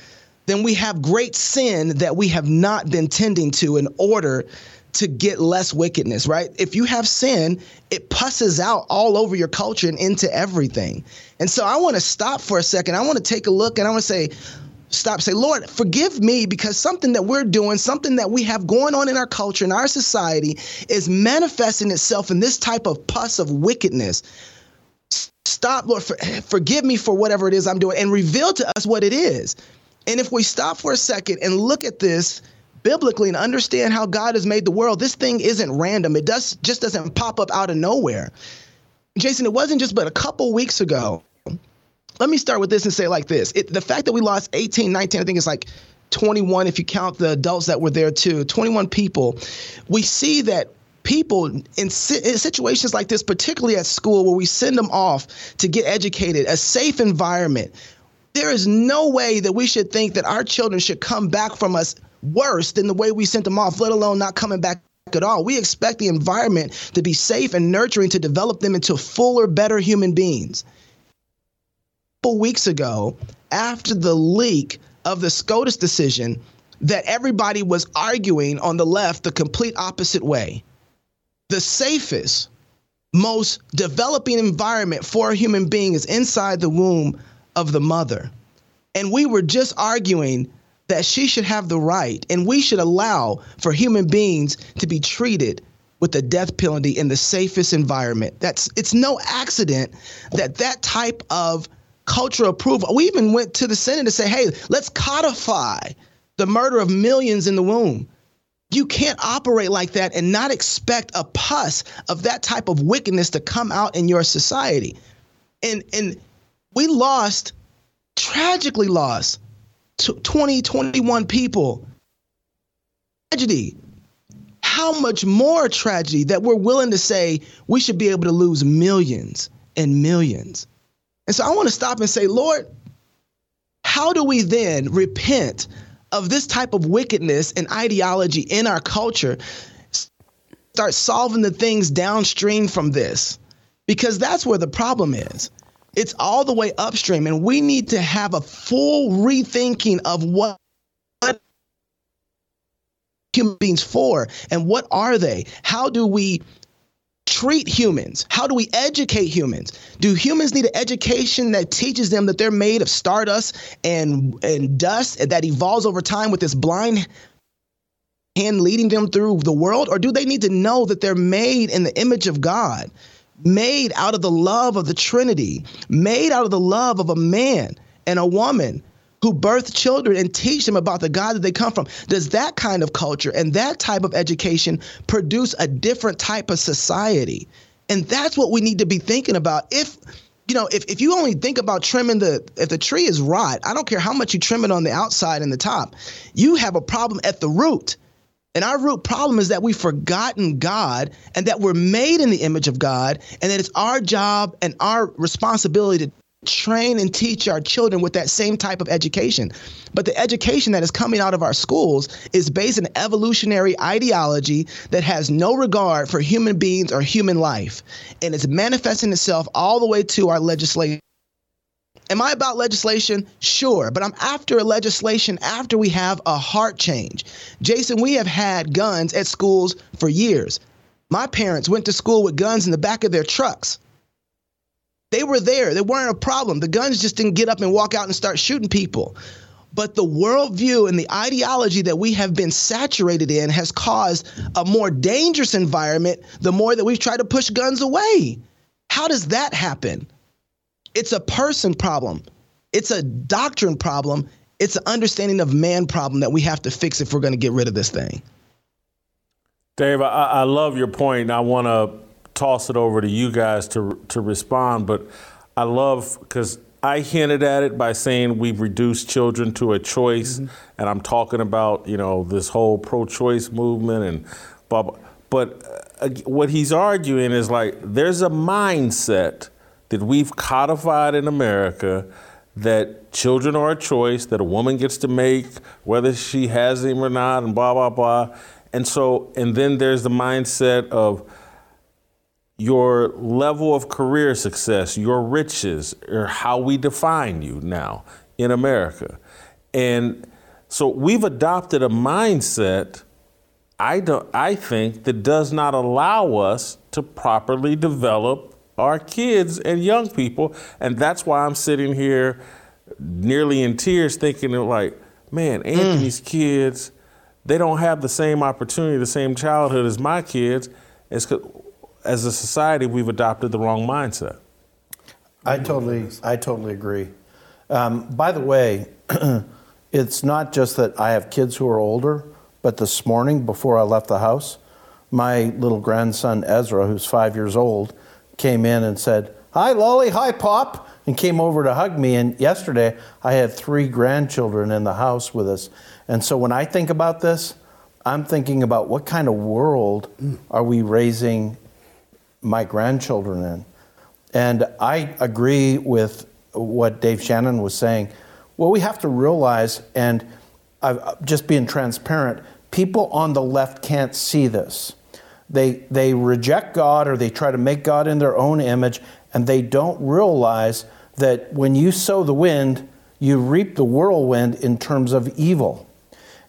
then we have great sin that we have not been tending to in order to get less wickedness, right? If you have sin, it pusses out all over your culture and into everything. And so I want to stop for a second. I want to take a look and I want to say, stop, say, Lord, forgive me because something that we're doing, something that we have going on in our culture, in our society, is manifesting itself in this type of pus of wickedness. Stop, Lord, for, forgive me for whatever it is I'm doing and reveal to us what it is. And if we stop for a second and look at this, biblically and understand how God has made the world, this thing isn't random. It does just doesn't pop up out of nowhere. Jason, it wasn't just but a couple weeks ago. Let me start with this and say like this. It, the fact that we lost 18, 19, I think it's like 21 if you count the adults that were there too, 21 people. We see that people in, in, situations like this, particularly at school where we send them off to get educated, a safe environment, there is no way that we should think that our children should come back from us worse than the way we sent them off, let alone not coming back at all. We expect the environment to be safe and nurturing to develop them into fuller, better human beings. A couple weeks ago, after the leak of the SCOTUS decision, that everybody was arguing on the left the complete opposite way. The safest, most developing environment for a human being is inside the womb of the mother. And we were just arguing that she should have the right and we should allow for human beings to be treated with the death penalty in the safest environment. That's it's no accident that that type of cultural approval. We even went to the Senate to say, "Hey, let's codify the murder of millions in the womb." You can't operate like that and not expect a pus of that type of wickedness to come out in your society. And and we lost tragically lost 20, 21 people. Tragedy. How much more tragedy that we're willing to say we should be able to lose millions and millions. And so I want to stop and say, Lord, how do we then repent of this type of wickedness and ideology in our culture? Start solving the things downstream from this because that's where the problem is. It's all the way upstream, and we need to have a full rethinking of what human beings for and what are they? How do we treat humans? How do we educate humans? Do humans need an education that teaches them that they're made of stardust and and dust that evolves over time with this blind hand leading them through the world? Or do they need to know that they're made in the image of God, made out of the love of the Trinity, made out of the love of a man and a woman who birth children and teach them about the God that they come from? Does that kind of culture and that type of education produce a different type of society? And that's what we need to be thinking about. If you know, if, if you only think about trimming the if the tree is rot, I don't care how much you trim it on the outside and the top, you have a problem at the root. And our root problem is that we've forgotten God and that we're made in the image of God and that it's our job and our responsibility to train and teach our children with that same type of education. But the education that is coming out of our schools is based in evolutionary ideology that has no regard for human beings or human life. And it's manifesting itself all the way to our legislation. Am I about legislation? Sure, but I'm after a legislation after we have a heart change. Jason, we have had guns at schools for years. My parents went to school with guns in the back of their trucks. They were there. They weren't a problem. The guns just didn't get up and walk out and start shooting people. But the worldview and the ideology that we have been saturated in has caused a more dangerous environment the more that we've tried to push guns away. How does that happen? It's a person problem, it's a doctrine problem, it's an understanding of man problem that we have to fix if we're going to get rid of this thing. Dave, I, I love your point. I want to toss it over to you guys to to respond. But I love because I hinted at it by saying we've reduced children to a choice, mm-hmm. and I'm talking about you know this whole pro-choice movement and blah. blah. But uh, what he's arguing is like there's a mindset that we've codified in America that children are a choice that a woman gets to make whether she has them or not, and blah blah blah. And so, and then there's the mindset of your level of career success, your riches, or how we define you now in America. And so we've adopted a mindset, I, do, I think, that does not allow us to properly develop our kids and young people. And that's why I'm sitting here nearly in tears thinking, like, man, Anthony's mm. kids, they don't have the same opportunity, the same childhood as my kids. It's as a society, we've adopted the wrong mindset. I totally, I totally agree. Um, by the way, it's not just that I have kids who are older, but this morning before I left the house, my little grandson Ezra, who's five years old, came in and said, "Hi, Lolly. Hi, Pop," and came over to hug me. And yesterday, I had three grandchildren in the house with us. And so when I think about this, I'm thinking about what kind of world mm. are we raising my grandchildren in. And I agree with what Dave Shannon was saying. Well, we have to realize, and I've, just being transparent, people on the left can't see this. They, they reject God or they try to make God in their own image, and they don't realize that when you sow the wind, you reap the whirlwind in terms of evil.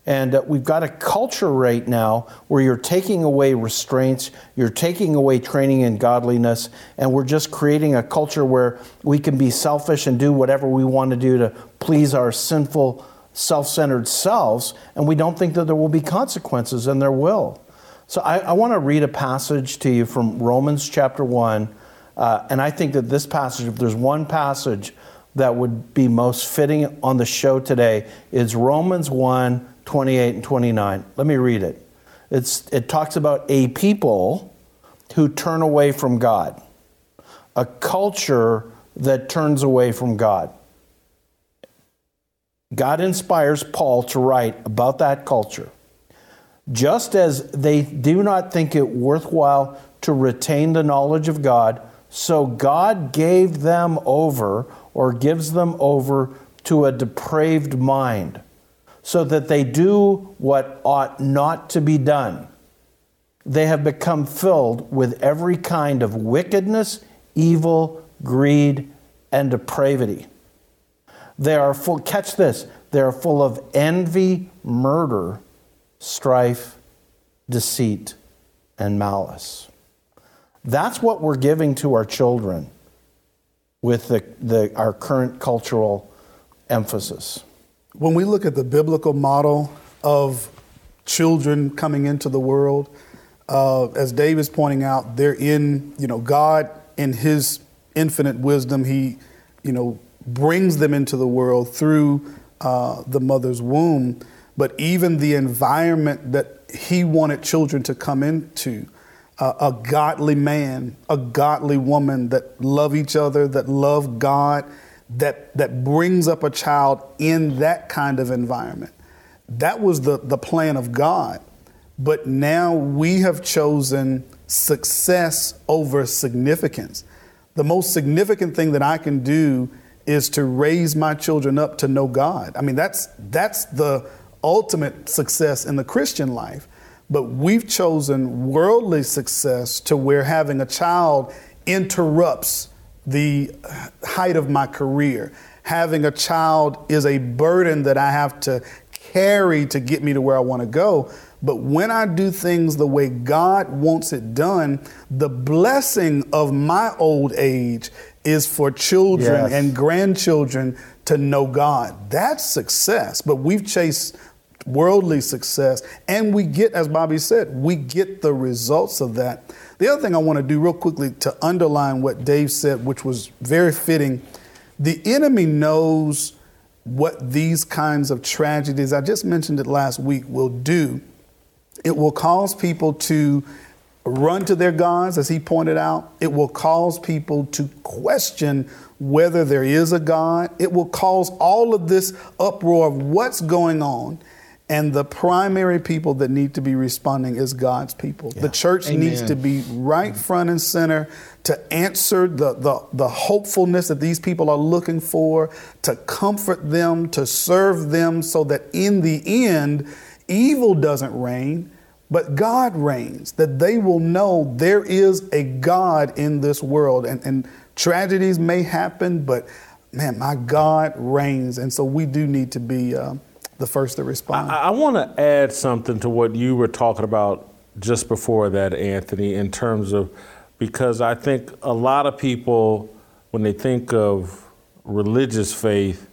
And uh, we've got a culture right now where you're taking away restraints, you're taking away training in godliness, and we're just creating a culture where we can be selfish and do whatever we want to do to please our sinful, self centered selves, and we don't think that there will be consequences, and there will. So I, I want to read a passage to you from Romans chapter 1. Uh, and I think that this passage, if there's one passage that would be most fitting on the show today, is Romans 1 28 and 29. Let me read it. It's, it talks about a people who turn away from God, a culture that turns away from God. God inspires Paul to write about that culture. Just as they do not think it worthwhile to retain the knowledge of God, so God gave them over or gives them over to a depraved mind so that they do what ought not to be done. They have become filled with every kind of wickedness, evil, greed, and depravity. They are full, catch this, they are full of envy, murder, strife, deceit, and malice. That's what we're giving to our children with the, the, our current cultural emphasis when we look at the biblical model of children coming into the world. Uh, as Dave is pointing out, they're in, you know, God in his infinite wisdom, he, you know, brings them into the world through uh, the mother's womb. But even the environment that he wanted children to come into, uh, a godly man, a godly woman that love each other, that love God, that, that brings up a child in that kind of environment. That was the, the plan of God. But now we have chosen success over significance. The most significant thing that I can do is to raise my children up to know God. I mean, that's, that's the ultimate success in the Christian life. But we've chosen worldly success to where having a child interrupts the height of my career. Having a child is a burden that I have to carry to get me to where I want to go. But when I do things the way God wants it done, the blessing of my old age is for children yes. and grandchildren to know God. That's success. But we've chased worldly success and we get, as Bobby said, we get the results of that. The other thing I want to do real quickly to underline what Dave said, which was very fitting the enemy knows what these kinds of tragedies, I just mentioned it last week, will do. It will cause people to run to their gods, as he pointed out. It will cause people to question whether there is a God. It will cause all of this uproar of what's going on. And the primary people that need to be responding is God's people. Yeah. The church Amen. needs to be right front and center to answer the, the, the hopefulness that these people are looking for, to comfort them, to serve them, so that in the end, evil doesn't reign, but God reigns, that they will know there is a God in this world. And, and tragedies may happen, but man, my God reigns. And so we do need to be. Uh, the first to respond. I, I want to add something to what you were talking about just before that, Anthony, in terms of because I think a lot of people, when they think of religious faith,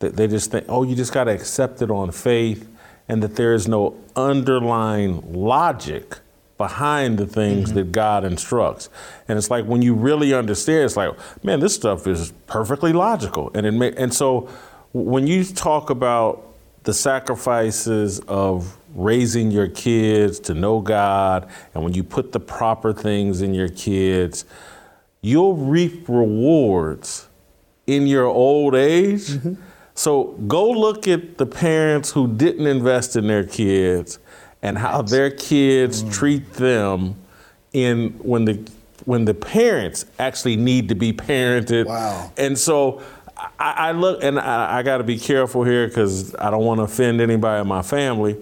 that they just think, oh, you just got to accept it on faith, and that there is no underlying logic behind the things mm-hmm. that God instructs. And it's like when you really understand, it's like, man, this stuff is perfectly logical. And it may, and so when you talk about the sacrifices of raising your kids to know God, and when you put the proper things in your kids, you'll reap rewards in your old age. Mm-hmm. So go look at the parents who didn't invest in their kids and how their kids mm. treat them in when the when the parents actually need to be parented. Wow. And so I, I look, and I, I got to be careful here because I don't want to offend anybody in my family,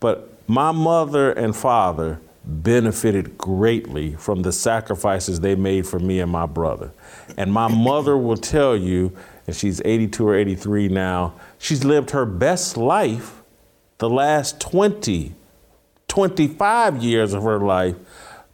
but my mother and father benefited greatly from the sacrifices they made for me and my brother. And my mother will tell you, and she's 82 or 83 now, she's lived her best life the last 20, 25 years of her life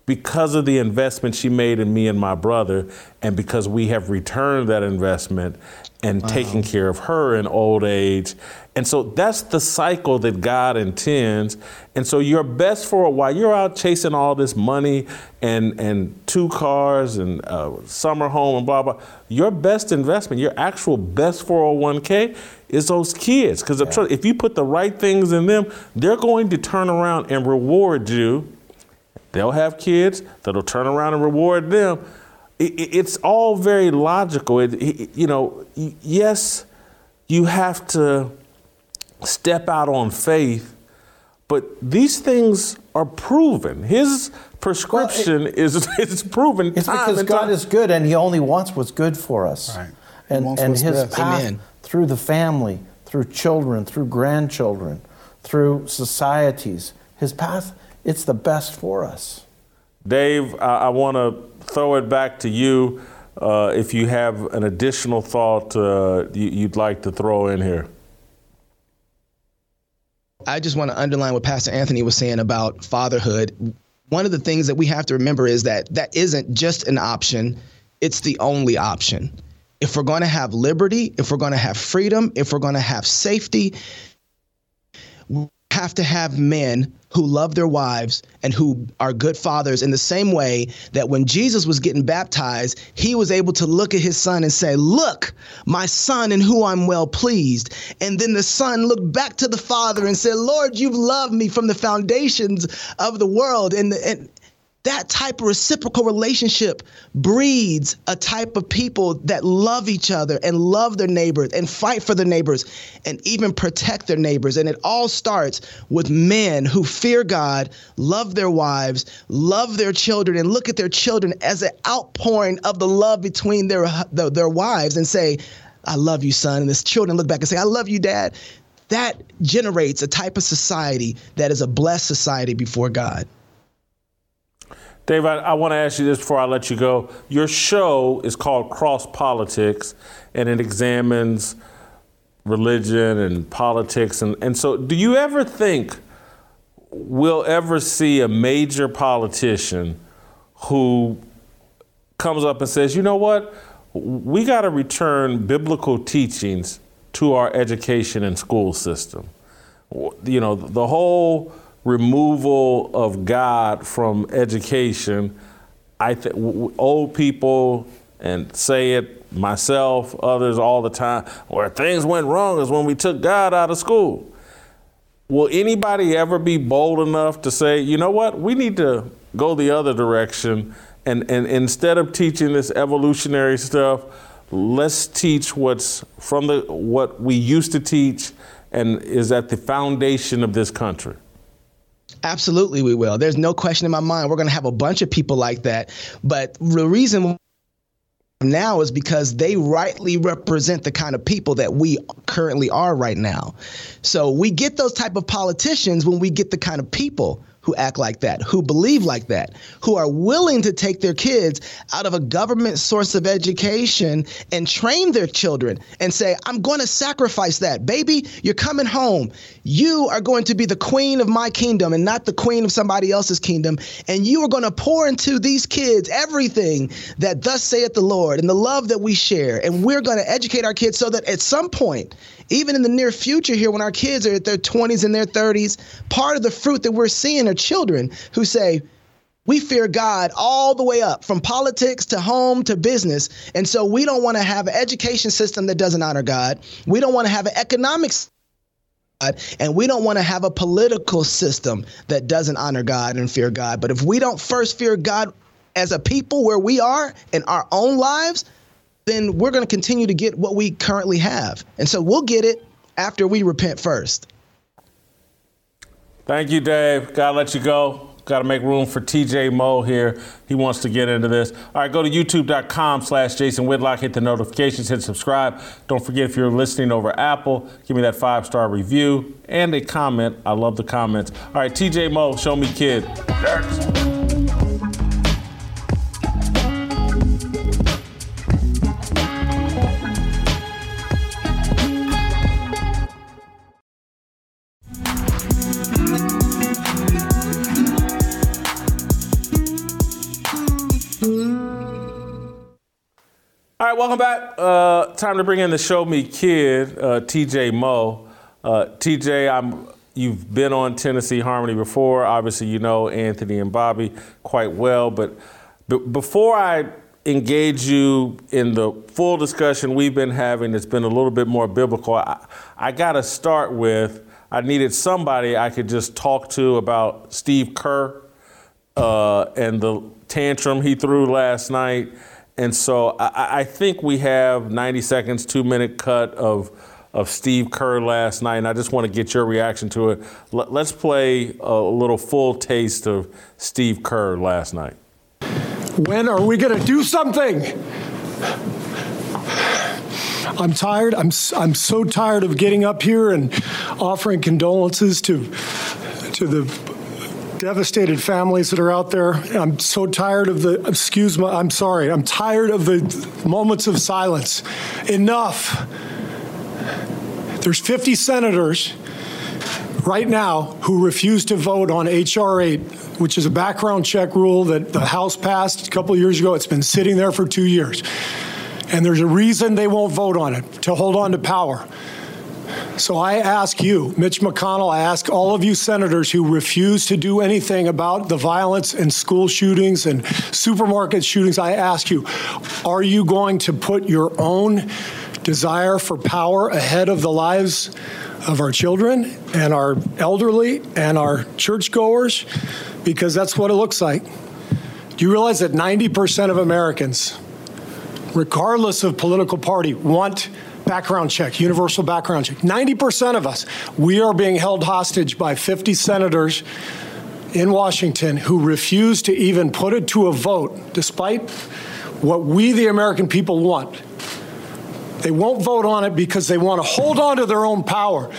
because of the investment she made in me and my brother, and because we have returned that investment and wow. taking care of her in old age. And so that's the cycle that God intends. And so you're best for a while. You're out chasing all this money and and two cars and a summer home and blah blah. Your best investment, your actual best 401k, is those kids. Because yeah. if you put the right things in them, they're going to turn around and reward you. They'll have kids that'll turn around and reward them it, it's all very logical. It, it, you know, yes, you have to step out on faith, but these things are proven. His prescription well, is is proven. It's because God time. is good, and He only wants what's good for us. Right. And and His best. path Amen. through the family, through children, through grandchildren, through societies. His path, it's the best for us. Dave, I, I want to throw it back to you uh, if you have an additional thought uh, you, would like to throw in here. I just want to underline what Pastor Anthony was saying about fatherhood. One of the things that we have to remember is that that isn't just an option, it's the only option. If we're going to have liberty, if we're going to have freedom, if we're going to have safety, we have to have men who love their wives and who are good fathers in the same way that when Jesus was getting baptized, he was able to look at his son and say, Look, my son in who I'm well pleased. And then the son looked back to the father and said, Lord, you've loved me from the foundations of the world. And, and, that type of reciprocal relationship breeds a type of people that love each other and love their neighbors and fight for their neighbors and even protect their neighbors. And it all starts with men who fear God, love their wives, love their children, and look at their children as an outpouring of the love between their, their, their wives and say, I love you, son. And the children look back and say, I love you, dad. That generates a type of society that is a blessed society before God. Dave, I, I want to ask you this before I let you go. Your show is called Cross Politics, and it examines religion and politics. And, and so, do you ever think we'll ever see a major politician who comes up and says, you know what? We got to return biblical teachings to our education and school system. You know, the whole removal of God from education, I think old people and say it myself, others all the time, where things went wrong is when we took God out of school. Will anybody ever be bold enough to say, you know what, we need to go the other direction and, and instead of teaching this evolutionary stuff, let's teach what's from the what we used to teach and is at the foundation of this country. Absolutely, we will. There's no question in my mind. We're going to have a bunch of people like that. But the reason now is because they rightly represent the kind of people that we currently are right now. So we get those type of politicians when we get the kind of people who act like that, who believe like that, who are willing to take their kids out of a government source of education and train their children and say, I'm going to sacrifice that. Baby, you're coming home. You are going to be the queen of my kingdom and not the queen of somebody else's kingdom. And you are going to pour into these kids everything that thus saith the Lord and the love that we share. And we're going to educate our kids so that at some point, even in the near future here, when our kids are at their 20s and their 30s, part of the fruit that we're seeing are children who say, we fear God all the way up from politics to home to business. And so we don't want to have an education system that doesn't honor God. We don't want to have an economics and we don't want to have a political system that doesn't honor God and fear God. But if we don't first fear God as a people where we are in our own lives, then we're going to continue to get what we currently have. And so we'll get it after we repent first. Thank you, Dave. Gotta let you go. Got to make room for TJ Moe here. He wants to get into this. All right, go to youtube.com slash Jason Whitlock. Hit the notifications, hit subscribe. Don't forget if you're listening over Apple, give me that five star review and a comment. I love the comments. All right, TJ Moe, show me kid. Next. Welcome back. Uh, time to bring in the Show Me Kid, uh, TJ Moe. Uh, TJ, I'm. You've been on Tennessee Harmony before. Obviously, you know Anthony and Bobby quite well. But b- before I engage you in the full discussion we've been having, it's been a little bit more biblical. I, I got to start with I needed somebody I could just talk to about Steve Kerr uh, and the tantrum he threw last night and so I, I, think we have 90 seconds, two minute cut of of Steve Kerr last night, and I just want to get your reaction to it. Let, let's play a little full taste of Steve Kerr last night. When are we going to do something? I'm tired. I'm I'm so tired of getting up here and offering condolences to to the devastated families that are out there. I'm so tired of the, excuse me, I'm sorry, I'm tired of the moments of silence. Enough. There's 50 senators right now who refuse to vote on H.R. 8, which is a background check rule that the House passed a couple years ago. It's been sitting there for two years. And there's a reason they won't vote on it to hold on to power. So I ask you, Mitch McConnell, I ask all of you senators who refuse to do anything about the violence and school shootings and supermarket shootings, I ask you, are you going to put your own desire for power ahead of the lives of our children and our elderly and our churchgoers? Because that's what it looks like. Do you realize that 90% of Americans, regardless of political party, want background check, universal background check. 90% of us, we are being held hostage by 50 senators in Washington who refuse to even put it to a vote, despite what we, the American people, want. They won't vote on it because they want to hold on to their own power.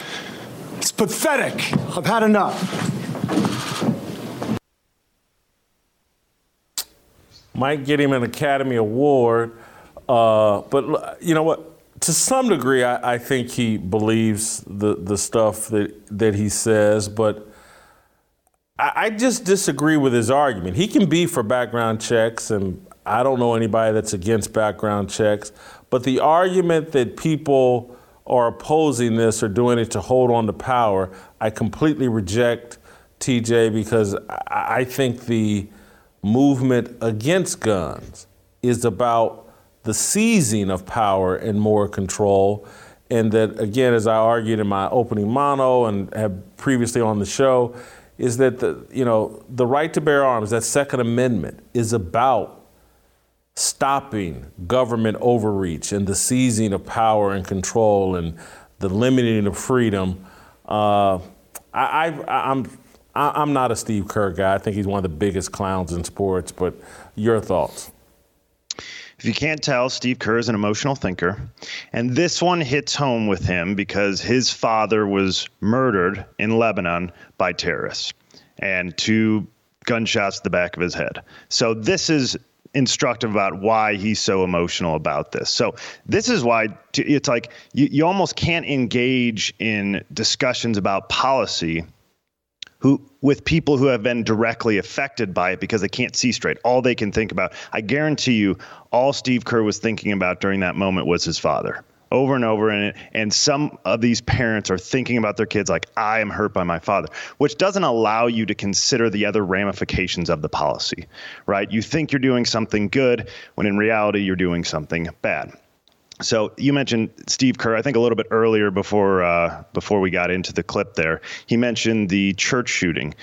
It's pathetic. I've had enough. Might get him an Academy Award, uh, but you know what? To some degree, I, I, think he believes the, the stuff that, that he says, but I, I, just disagree with his argument. He can be for background checks, and I don't know anybody that's against background checks, but the argument that people are opposing this or doing it to hold on to power, I completely reject, TJ, because I, I think the movement against guns is about the seizing of power and more control. And that, again, as I argued in my opening mono and have previously on the show, is that the, you know, the right to bear arms, that Second Amendment, is about stopping government overreach and the seizing of power and control and the limiting of freedom. Uh, I, I, I'm, I'm not a Steve Kerr guy. I think he's one of the biggest clowns in sports, but your thoughts? If you can't tell, Steve Kerr is an emotional thinker. And this one hits home with him because his father was murdered in Lebanon by terrorists and two gunshots to the back of his head. So this is instructive about why he's so emotional about this. So this is why it's like you, you almost can't engage in discussions about policy who with people who have been directly affected by it because they can't see straight. All they can think about, I guarantee you, all Steve Kerr was thinking about during that moment was his father. Over and over, and and some of these parents are thinking about their kids like I am hurt by my father, which doesn't allow you to consider the other ramifications of the policy, right? You think you're doing something good when in reality you're doing something bad. So you mentioned Steve Kerr. I think a little bit earlier before uh, before we got into the clip there, he mentioned the church shooting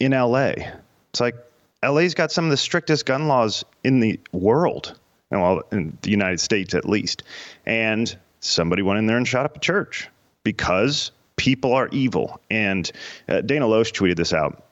in L.A. It's like L.A.'s got some of the strictest gun laws in the world, well, in the United States at least. And somebody went in there and shot up a church because people are evil. And uh, Dana Loesch tweeted this out.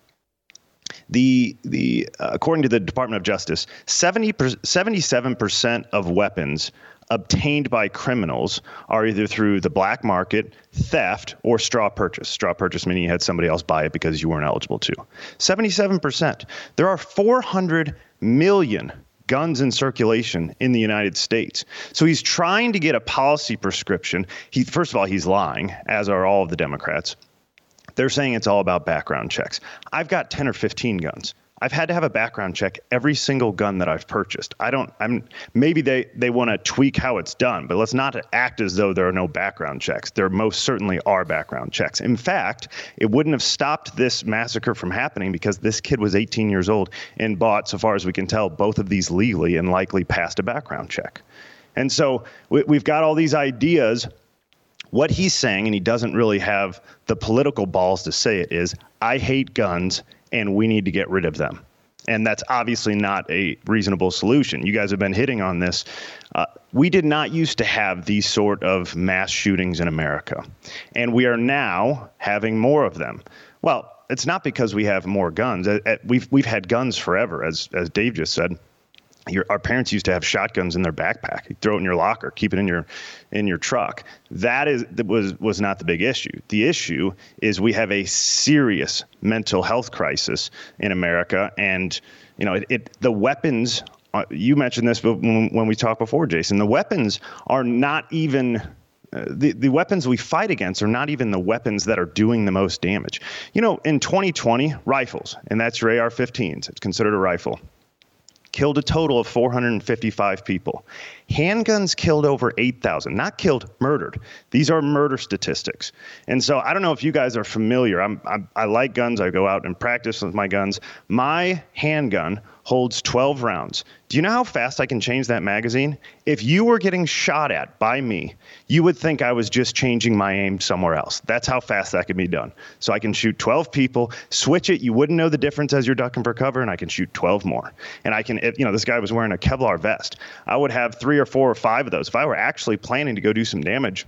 The the uh, according to the Department of Justice, 70 77% of weapons obtained by criminals are either through the black market, theft, or straw purchase. Straw purchase meaning you had somebody else buy it because you weren't eligible to. 77%. There are 400 million guns in circulation in the United States. So he's trying to get a policy prescription. He first of all he's lying, as are all of the Democrats. They're saying it's all about background checks. I've got 10 or 15 guns. I've had to have a background check every single gun that I've purchased. I don't. I'm maybe they they want to tweak how it's done, but let's not act as though there are no background checks. There most certainly are background checks. In fact, it wouldn't have stopped this massacre from happening because this kid was 18 years old and bought, so far as we can tell, both of these legally and likely passed a background check. And so we, we've got all these ideas what he's saying, and he doesn't really have the political balls to say it, is I hate guns and we need to get rid of them. And that's obviously not a reasonable solution. You guys have been hitting on this. Uh, we did not used to have these sort of mass shootings in America, and we are now having more of them. Well, it's not because we have more guns. We've we've had guns forever, as as Dave just said your, our parents used to have shotguns in their backpack. You throw it in your locker, keep it in your in your truck. That is that was was not the big issue. The issue is we have a serious mental health crisis in America, and you know it, it the weapons. Uh, you mentioned this when, when we talked before, Jason. The weapons are not even uh, the, the weapons we fight against are not even the weapons that are doing the most damage. You know, in 2020, rifles, and that's your AR 15s, it's considered a rifle killed a total of 455 people. Handguns killed over 8,000, not killed, murdered. These are murder statistics. And so I don't know if you guys are familiar. I'm, I'm, i like guns. I go out and practice with my guns. My handgun holds 12 rounds. Do you know how fast I can change that magazine? If you were getting shot at by me, you would think I was just changing my aim somewhere else. That's how fast that can be done. So I can shoot 12 people, switch it. You wouldn't know the difference as you're ducking for cover, and I can shoot 12 more. And I can, if, you know, this guy was wearing a Kevlar vest. I would have three or four or five of those. If I were actually planning to go do some damage,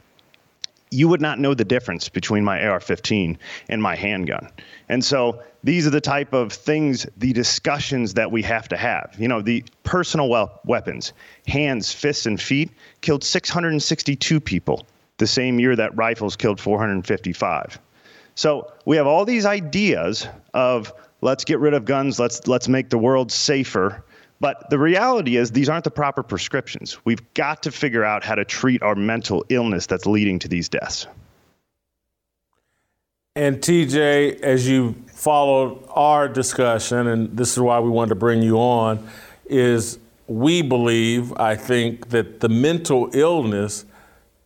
you would not know the difference between my AR 15 and my handgun. And so these are the type of things, the discussions that we have to have. You know, the personal weapons, hands, fists, and feet killed 662 people the same year that rifles killed 455. So we have all these ideas of let's get rid of guns, let's let's make the world safer. But the reality is, these aren't the proper prescriptions. We've got to figure out how to treat our mental illness that's leading to these deaths. And TJ, as you followed our discussion, and this is why we wanted to bring you on, is we believe, I think, that the mental illness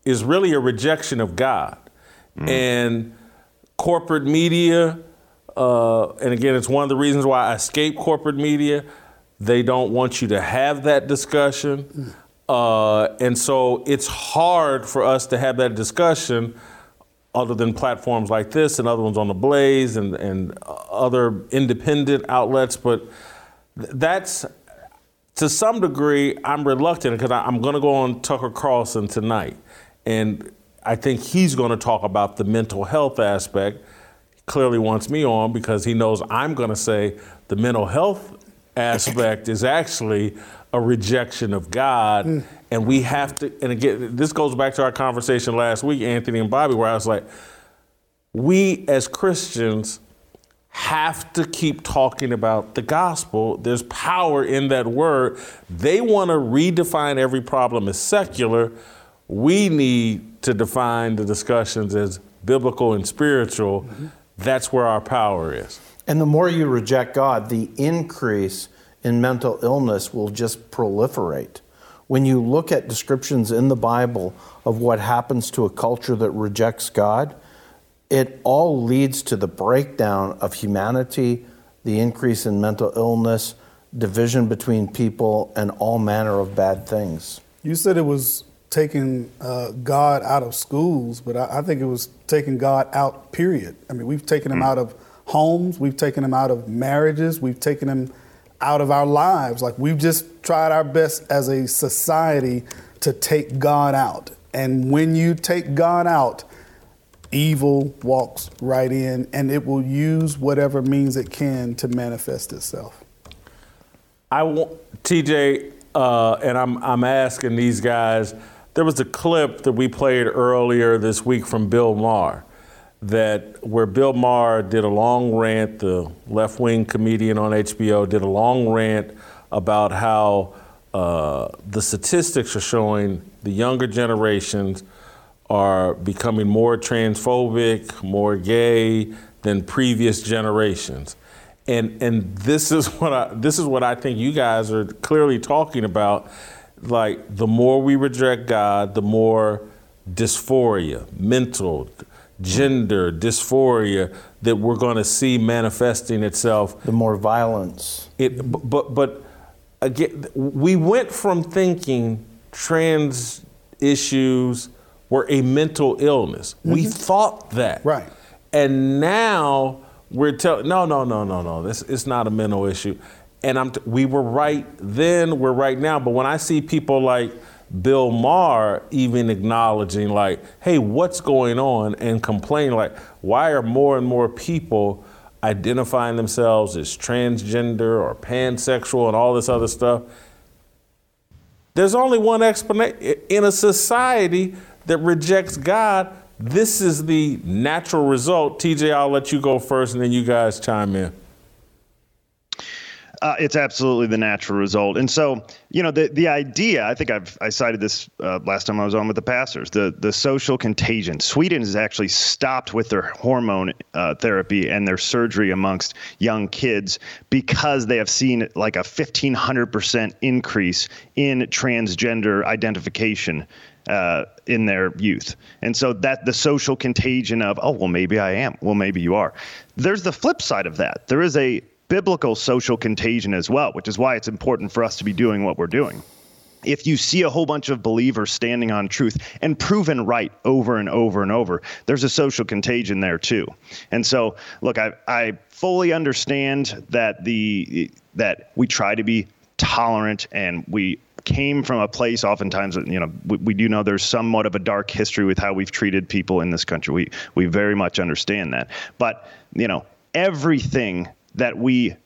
is really a rejection of God. Mm. And corporate media, uh, and again, it's one of the reasons why I escaped corporate media. They don't want you to have that discussion. Uh, and so it's hard for us to have that discussion other than platforms like this and other ones on the Blaze and, and other independent outlets. But that's to some degree, I'm reluctant because I'm going to go on Tucker Carlson tonight. And I think he's going to talk about the mental health aspect. He clearly wants me on because he knows I'm going to say the mental health aspect is actually a rejection of God. Mm. And we have to, and again, this goes back to our conversation last week, Anthony and Bobby, where I was like, we as Christians have to keep talking about the gospel. There's power in that word. They want to redefine every problem as secular. We need to define the discussions as biblical and spiritual. Mm-hmm. That's where our power is. And the more you reject God, the increase in mental illness will just proliferate. When you look at descriptions in the Bible of what happens to a culture that rejects God, it all leads to the breakdown of humanity, the increase in mental illness, division between people, and all manner of bad things. You said it was taking uh, God out of schools, but I, I, think it was taking God out, period. I mean, we've taken him mm. out of homes, we've taken them out of marriages, we've taken them out of our lives. Like we've just tried our best as a society to take God out. And when you take God out, evil walks right in and it will use whatever means it can to manifest itself. I want TJ, uh, and I'm I'm asking these guys. There was a clip that we played earlier this week from Bill Maher that where Bill Maher did a long rant, the left wing comedian on HBO did a long rant about how uh, the statistics are showing the younger generations are becoming more transphobic, more gay than previous generations. And, and this is what I this is what I think you guys are clearly talking about. Like the more we reject God, the more dysphoria, mental, gender, dysphoria that we're going to see manifesting itself. The more violence. It, but, but again, we went from thinking trans issues were a mental illness. Mm-hmm. We thought that. Right. And now we're telling, no, no, no, no, no, this it's not a mental issue. And I'm t- we were right then, we're right now. But when I see people like, Bill Maher even acknowledging, like, hey, what's going on, and complaining, like, why are more and more people identifying themselves as transgender or pansexual and all this other stuff? There's only one explanation. In a society that rejects God, this is the natural result. TJ, I'll let you go first and then you guys chime in. Uh, it's absolutely the natural result. And so, you know, the the idea, I think I've I cited this uh, last time I was on with the pastors, the the social contagion. Sweden has actually stopped with their hormone uh, therapy and their surgery amongst young kids because they have seen like a 1500% increase in transgender identification uh, in their youth. And so that the social contagion of, oh, well, maybe I am. Well, maybe you are. There's the flip side of that. There is a biblical social contagion as well, which is why it's important for us to be doing what we're doing. If you see a whole bunch of believers standing on truth and proven right over and over and over, there's a social contagion there too. And so, look, I, I fully understand that the that we try to be tolerant and we came from a place oftentimes you know we, we, do know there's somewhat of a dark history with how we've treated people in this country we we very much understand that but you know everything that we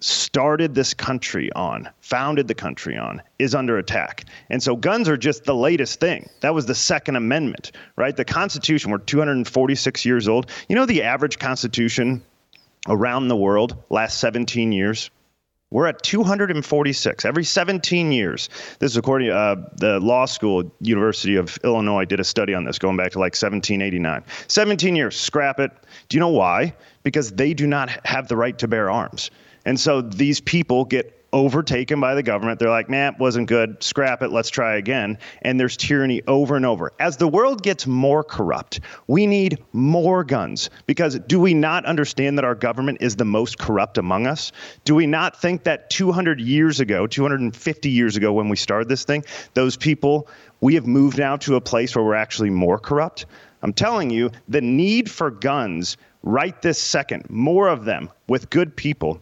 started this country on, founded the country on, is under attack. And so guns are just the latest thing. That was the Second Amendment, right? The Constitution, we're 246 years old. You know, the average Constitution around the world last 17 years? We're at 246 every 17 years. This is according to uh, the law school, University of Illinois, did a study on this going back to like 1789. 17 years, scrap it. Do you know why? Because they do not have the right to bear arms. And so these people get overtaken by the government. They're like, nah, wasn't good. Scrap it. Let's try again. And there's tyranny over and over. As the world gets more corrupt, we need more guns because do we not understand that our government is the most corrupt among us? Do we not think that 200 years ago, 250 years ago, when we started this thing, those people, we have moved now to a place where we're actually more corrupt? I'm telling you, the need for guns right this second, more of them with good people,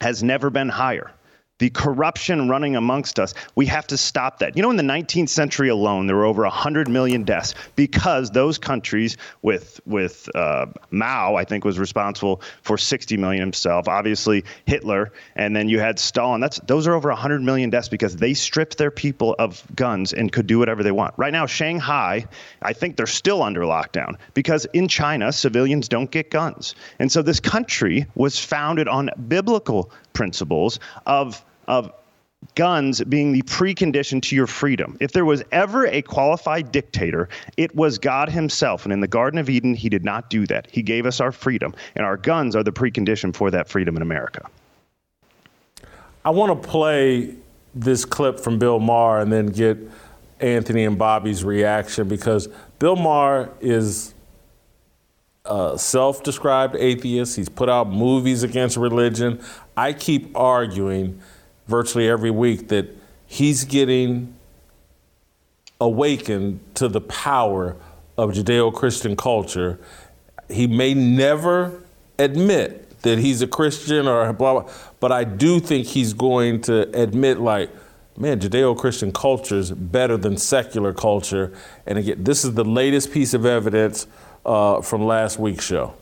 has never been higher the corruption running amongst us. We have to stop that. You know, in the 19th century alone, there were over 100 million deaths because those countries, with with uh, Mao, I think was responsible for 60 million himself. Obviously, Hitler, and then you had Stalin. That's those are over 100 million deaths because they stripped their people of guns and could do whatever they want. Right now, Shanghai, I think they're still under lockdown because in China, civilians don't get guns, and so this country was founded on biblical principles of of guns being the precondition to your freedom. If there was ever a qualified dictator, it was God himself. And in the Garden of Eden, he did not do that. He gave us our freedom, and our guns are the precondition for that freedom in America. I want to play this clip from Bill Maher and then get Anthony and Bobby's reaction because Bill Maher is a self described atheist. He's put out movies against religion. I keep arguing virtually every week that he's getting awakened to the power of Judeo Christian culture. He may never admit that he's a Christian or blah, blah, but I do think he's going to admit, like, man, Judeo Christian culture is better than secular culture. And again, this is the latest piece of evidence uh, from last week's show.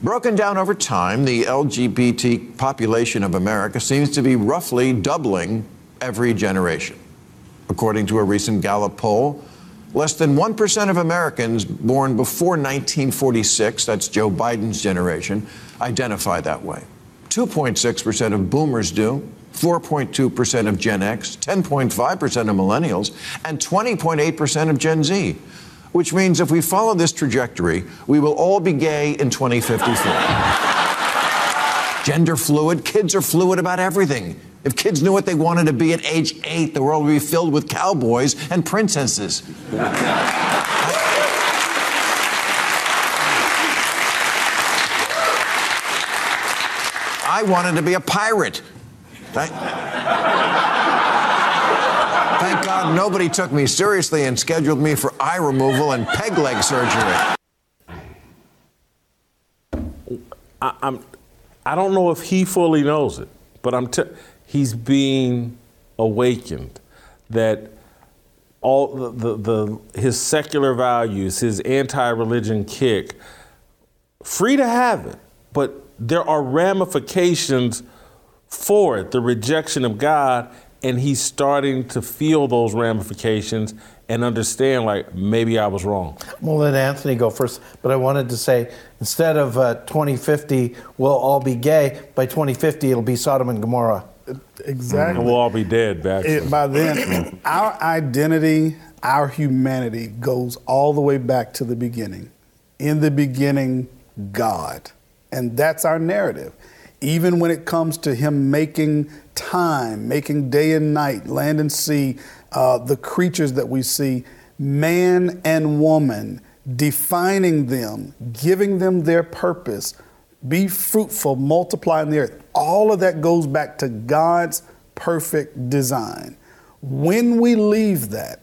Broken down over time, the LGBT population of America seems to be roughly doubling every generation. According to a recent Gallup poll, less than 1% of Americans born before 1946, that's Joe Biden's generation, identify that way. 2.6% of boomers do, 4.2% of Gen X, 10.5% of millennials, and 20.8% of Gen Z which means if we follow this trajectory, we will all be gay in 2054. Gender fluid, kids are fluid about everything. If kids knew what they wanted to be at age eight, the world would be filled with cowboys and princesses. I wanted to be a pirate. God nobody took me seriously and scheduled me for eye removal and peg leg surgery. I, I'm, I don't know if he fully knows it, but I'm t- he's being awakened that all the, the, the his secular values, his anti-religion kick, free to have it, but there are ramifications for it, the rejection of God and he's starting to feel those ramifications and understand like maybe I was wrong. We'll let Anthony go first, but I wanted to say instead of uh, 2050, we'll all be gay. By 2050, it'll be Sodom and Gomorrah. Exactly. And we'll all be dead back. By then, our identity, our humanity goes all the way back to the beginning. In the beginning, God. And that's our narrative. Even when it comes to Him making time, making day and night, land and sea, uh, the creatures that we see, man and woman, defining them, giving them their purpose, be fruitful, multiply in the earth. All of that goes back to God's perfect design. When we leave that,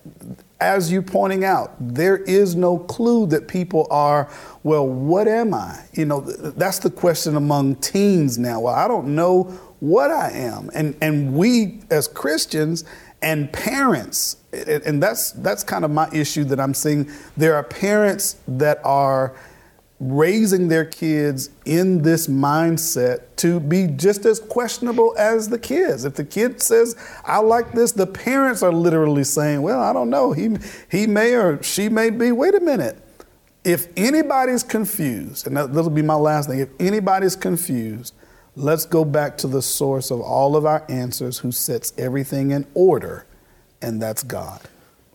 as you pointing out, there is no clue that people are, well, what am I? You know, that's the question among teens now. Well, I don't know what I am. And and we as Christians and parents, and that's that's kind of my issue that I'm seeing. There are parents that are raising their kids in this mindset to be just as questionable as the kids. If the kid says, I like this, the parents are literally saying, Well, I don't know. He, he may or she may be. Wait a minute. If anybody's confused, and that'll be my last thing, if anybody's confused, let's go back to the source of all of our answers who sets everything in order, and that's God.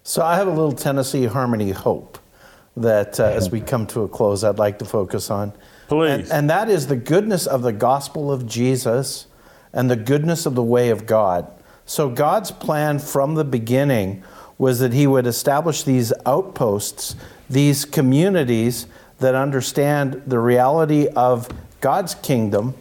So I have a little Tennessee Harmony hope that uh, as we come to a close, I'd like to focus on. Please. And, and that is the goodness of the gospel of Jesus and the goodness of the way of God. So, God's plan from the beginning was that He would establish these outposts, these communities that understand the reality of God's kingdom,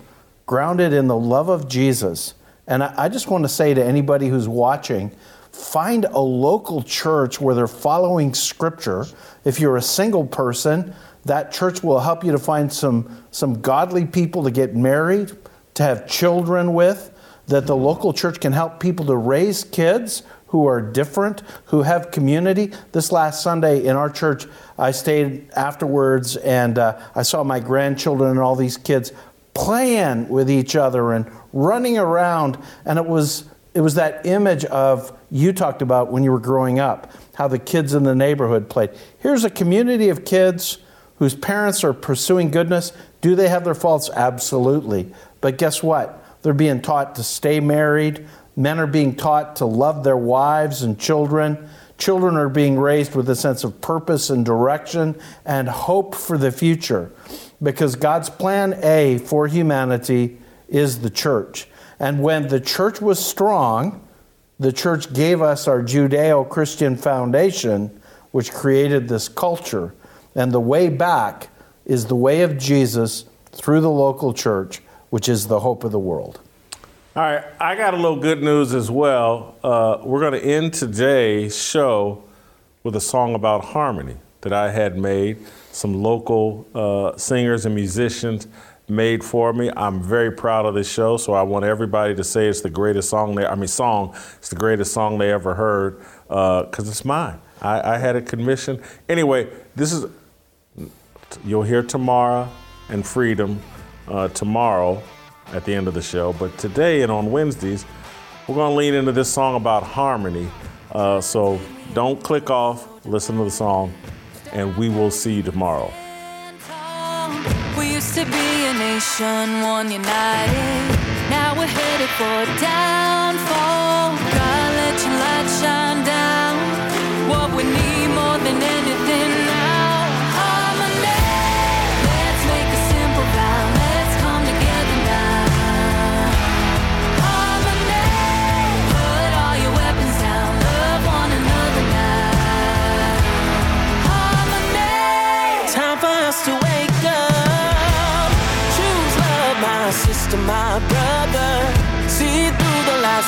grounded in the love of Jesus. And I, I just want to say to anybody who's watching, find a local church where they're following scripture. If you're a single person, that church will help you to find some, some godly people to get married, to have children with, that the local church can help people to raise kids who are different, who have community. This last Sunday in our church, I stayed afterwards and uh, I saw my grandchildren and all these kids playing with each other and running around, and it was it was that image of you talked about when you were growing up, how the kids in the neighborhood played. Here's a community of kids whose parents are pursuing goodness. Do they have their faults? Absolutely. But guess what? They're being taught to stay married. Men are being taught to love their wives and children. Children are being raised with a sense of purpose and direction and hope for the future. Because God's plan A for humanity is the church. And when the church was strong, the church gave us our Judeo Christian foundation, which created this culture. And the way back is the way of Jesus through the local church, which is the hope of the world. All right, I got a little good news as well. Uh, we're going to end today's show with a song about harmony that I had made. Some local uh, singers and musicians made for me. I'm very proud of this show, so I want everybody to say it's the greatest song they, I mean, song, it's the greatest song they ever heard, because uh, it's mine. I, I, had a commission. Anyway, this is, you'll hear Tomorrow and Freedom uh, tomorrow at the end of the show, but today and on Wednesdays, we're going to lean into this song about harmony. Uh, so don't click off, listen to the song, and we will see you tomorrow. To be a nation, one united. Now we're headed for downfall.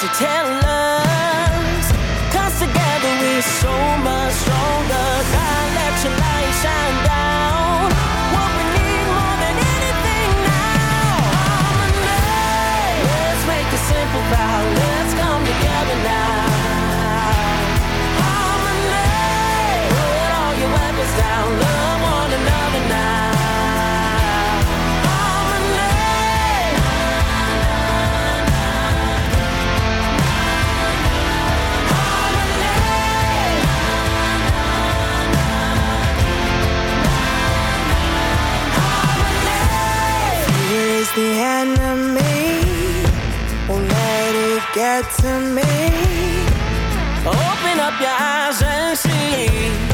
They tell us. Cause together we're so much The enemy. Won't let it get to me. Open up your eyes and see.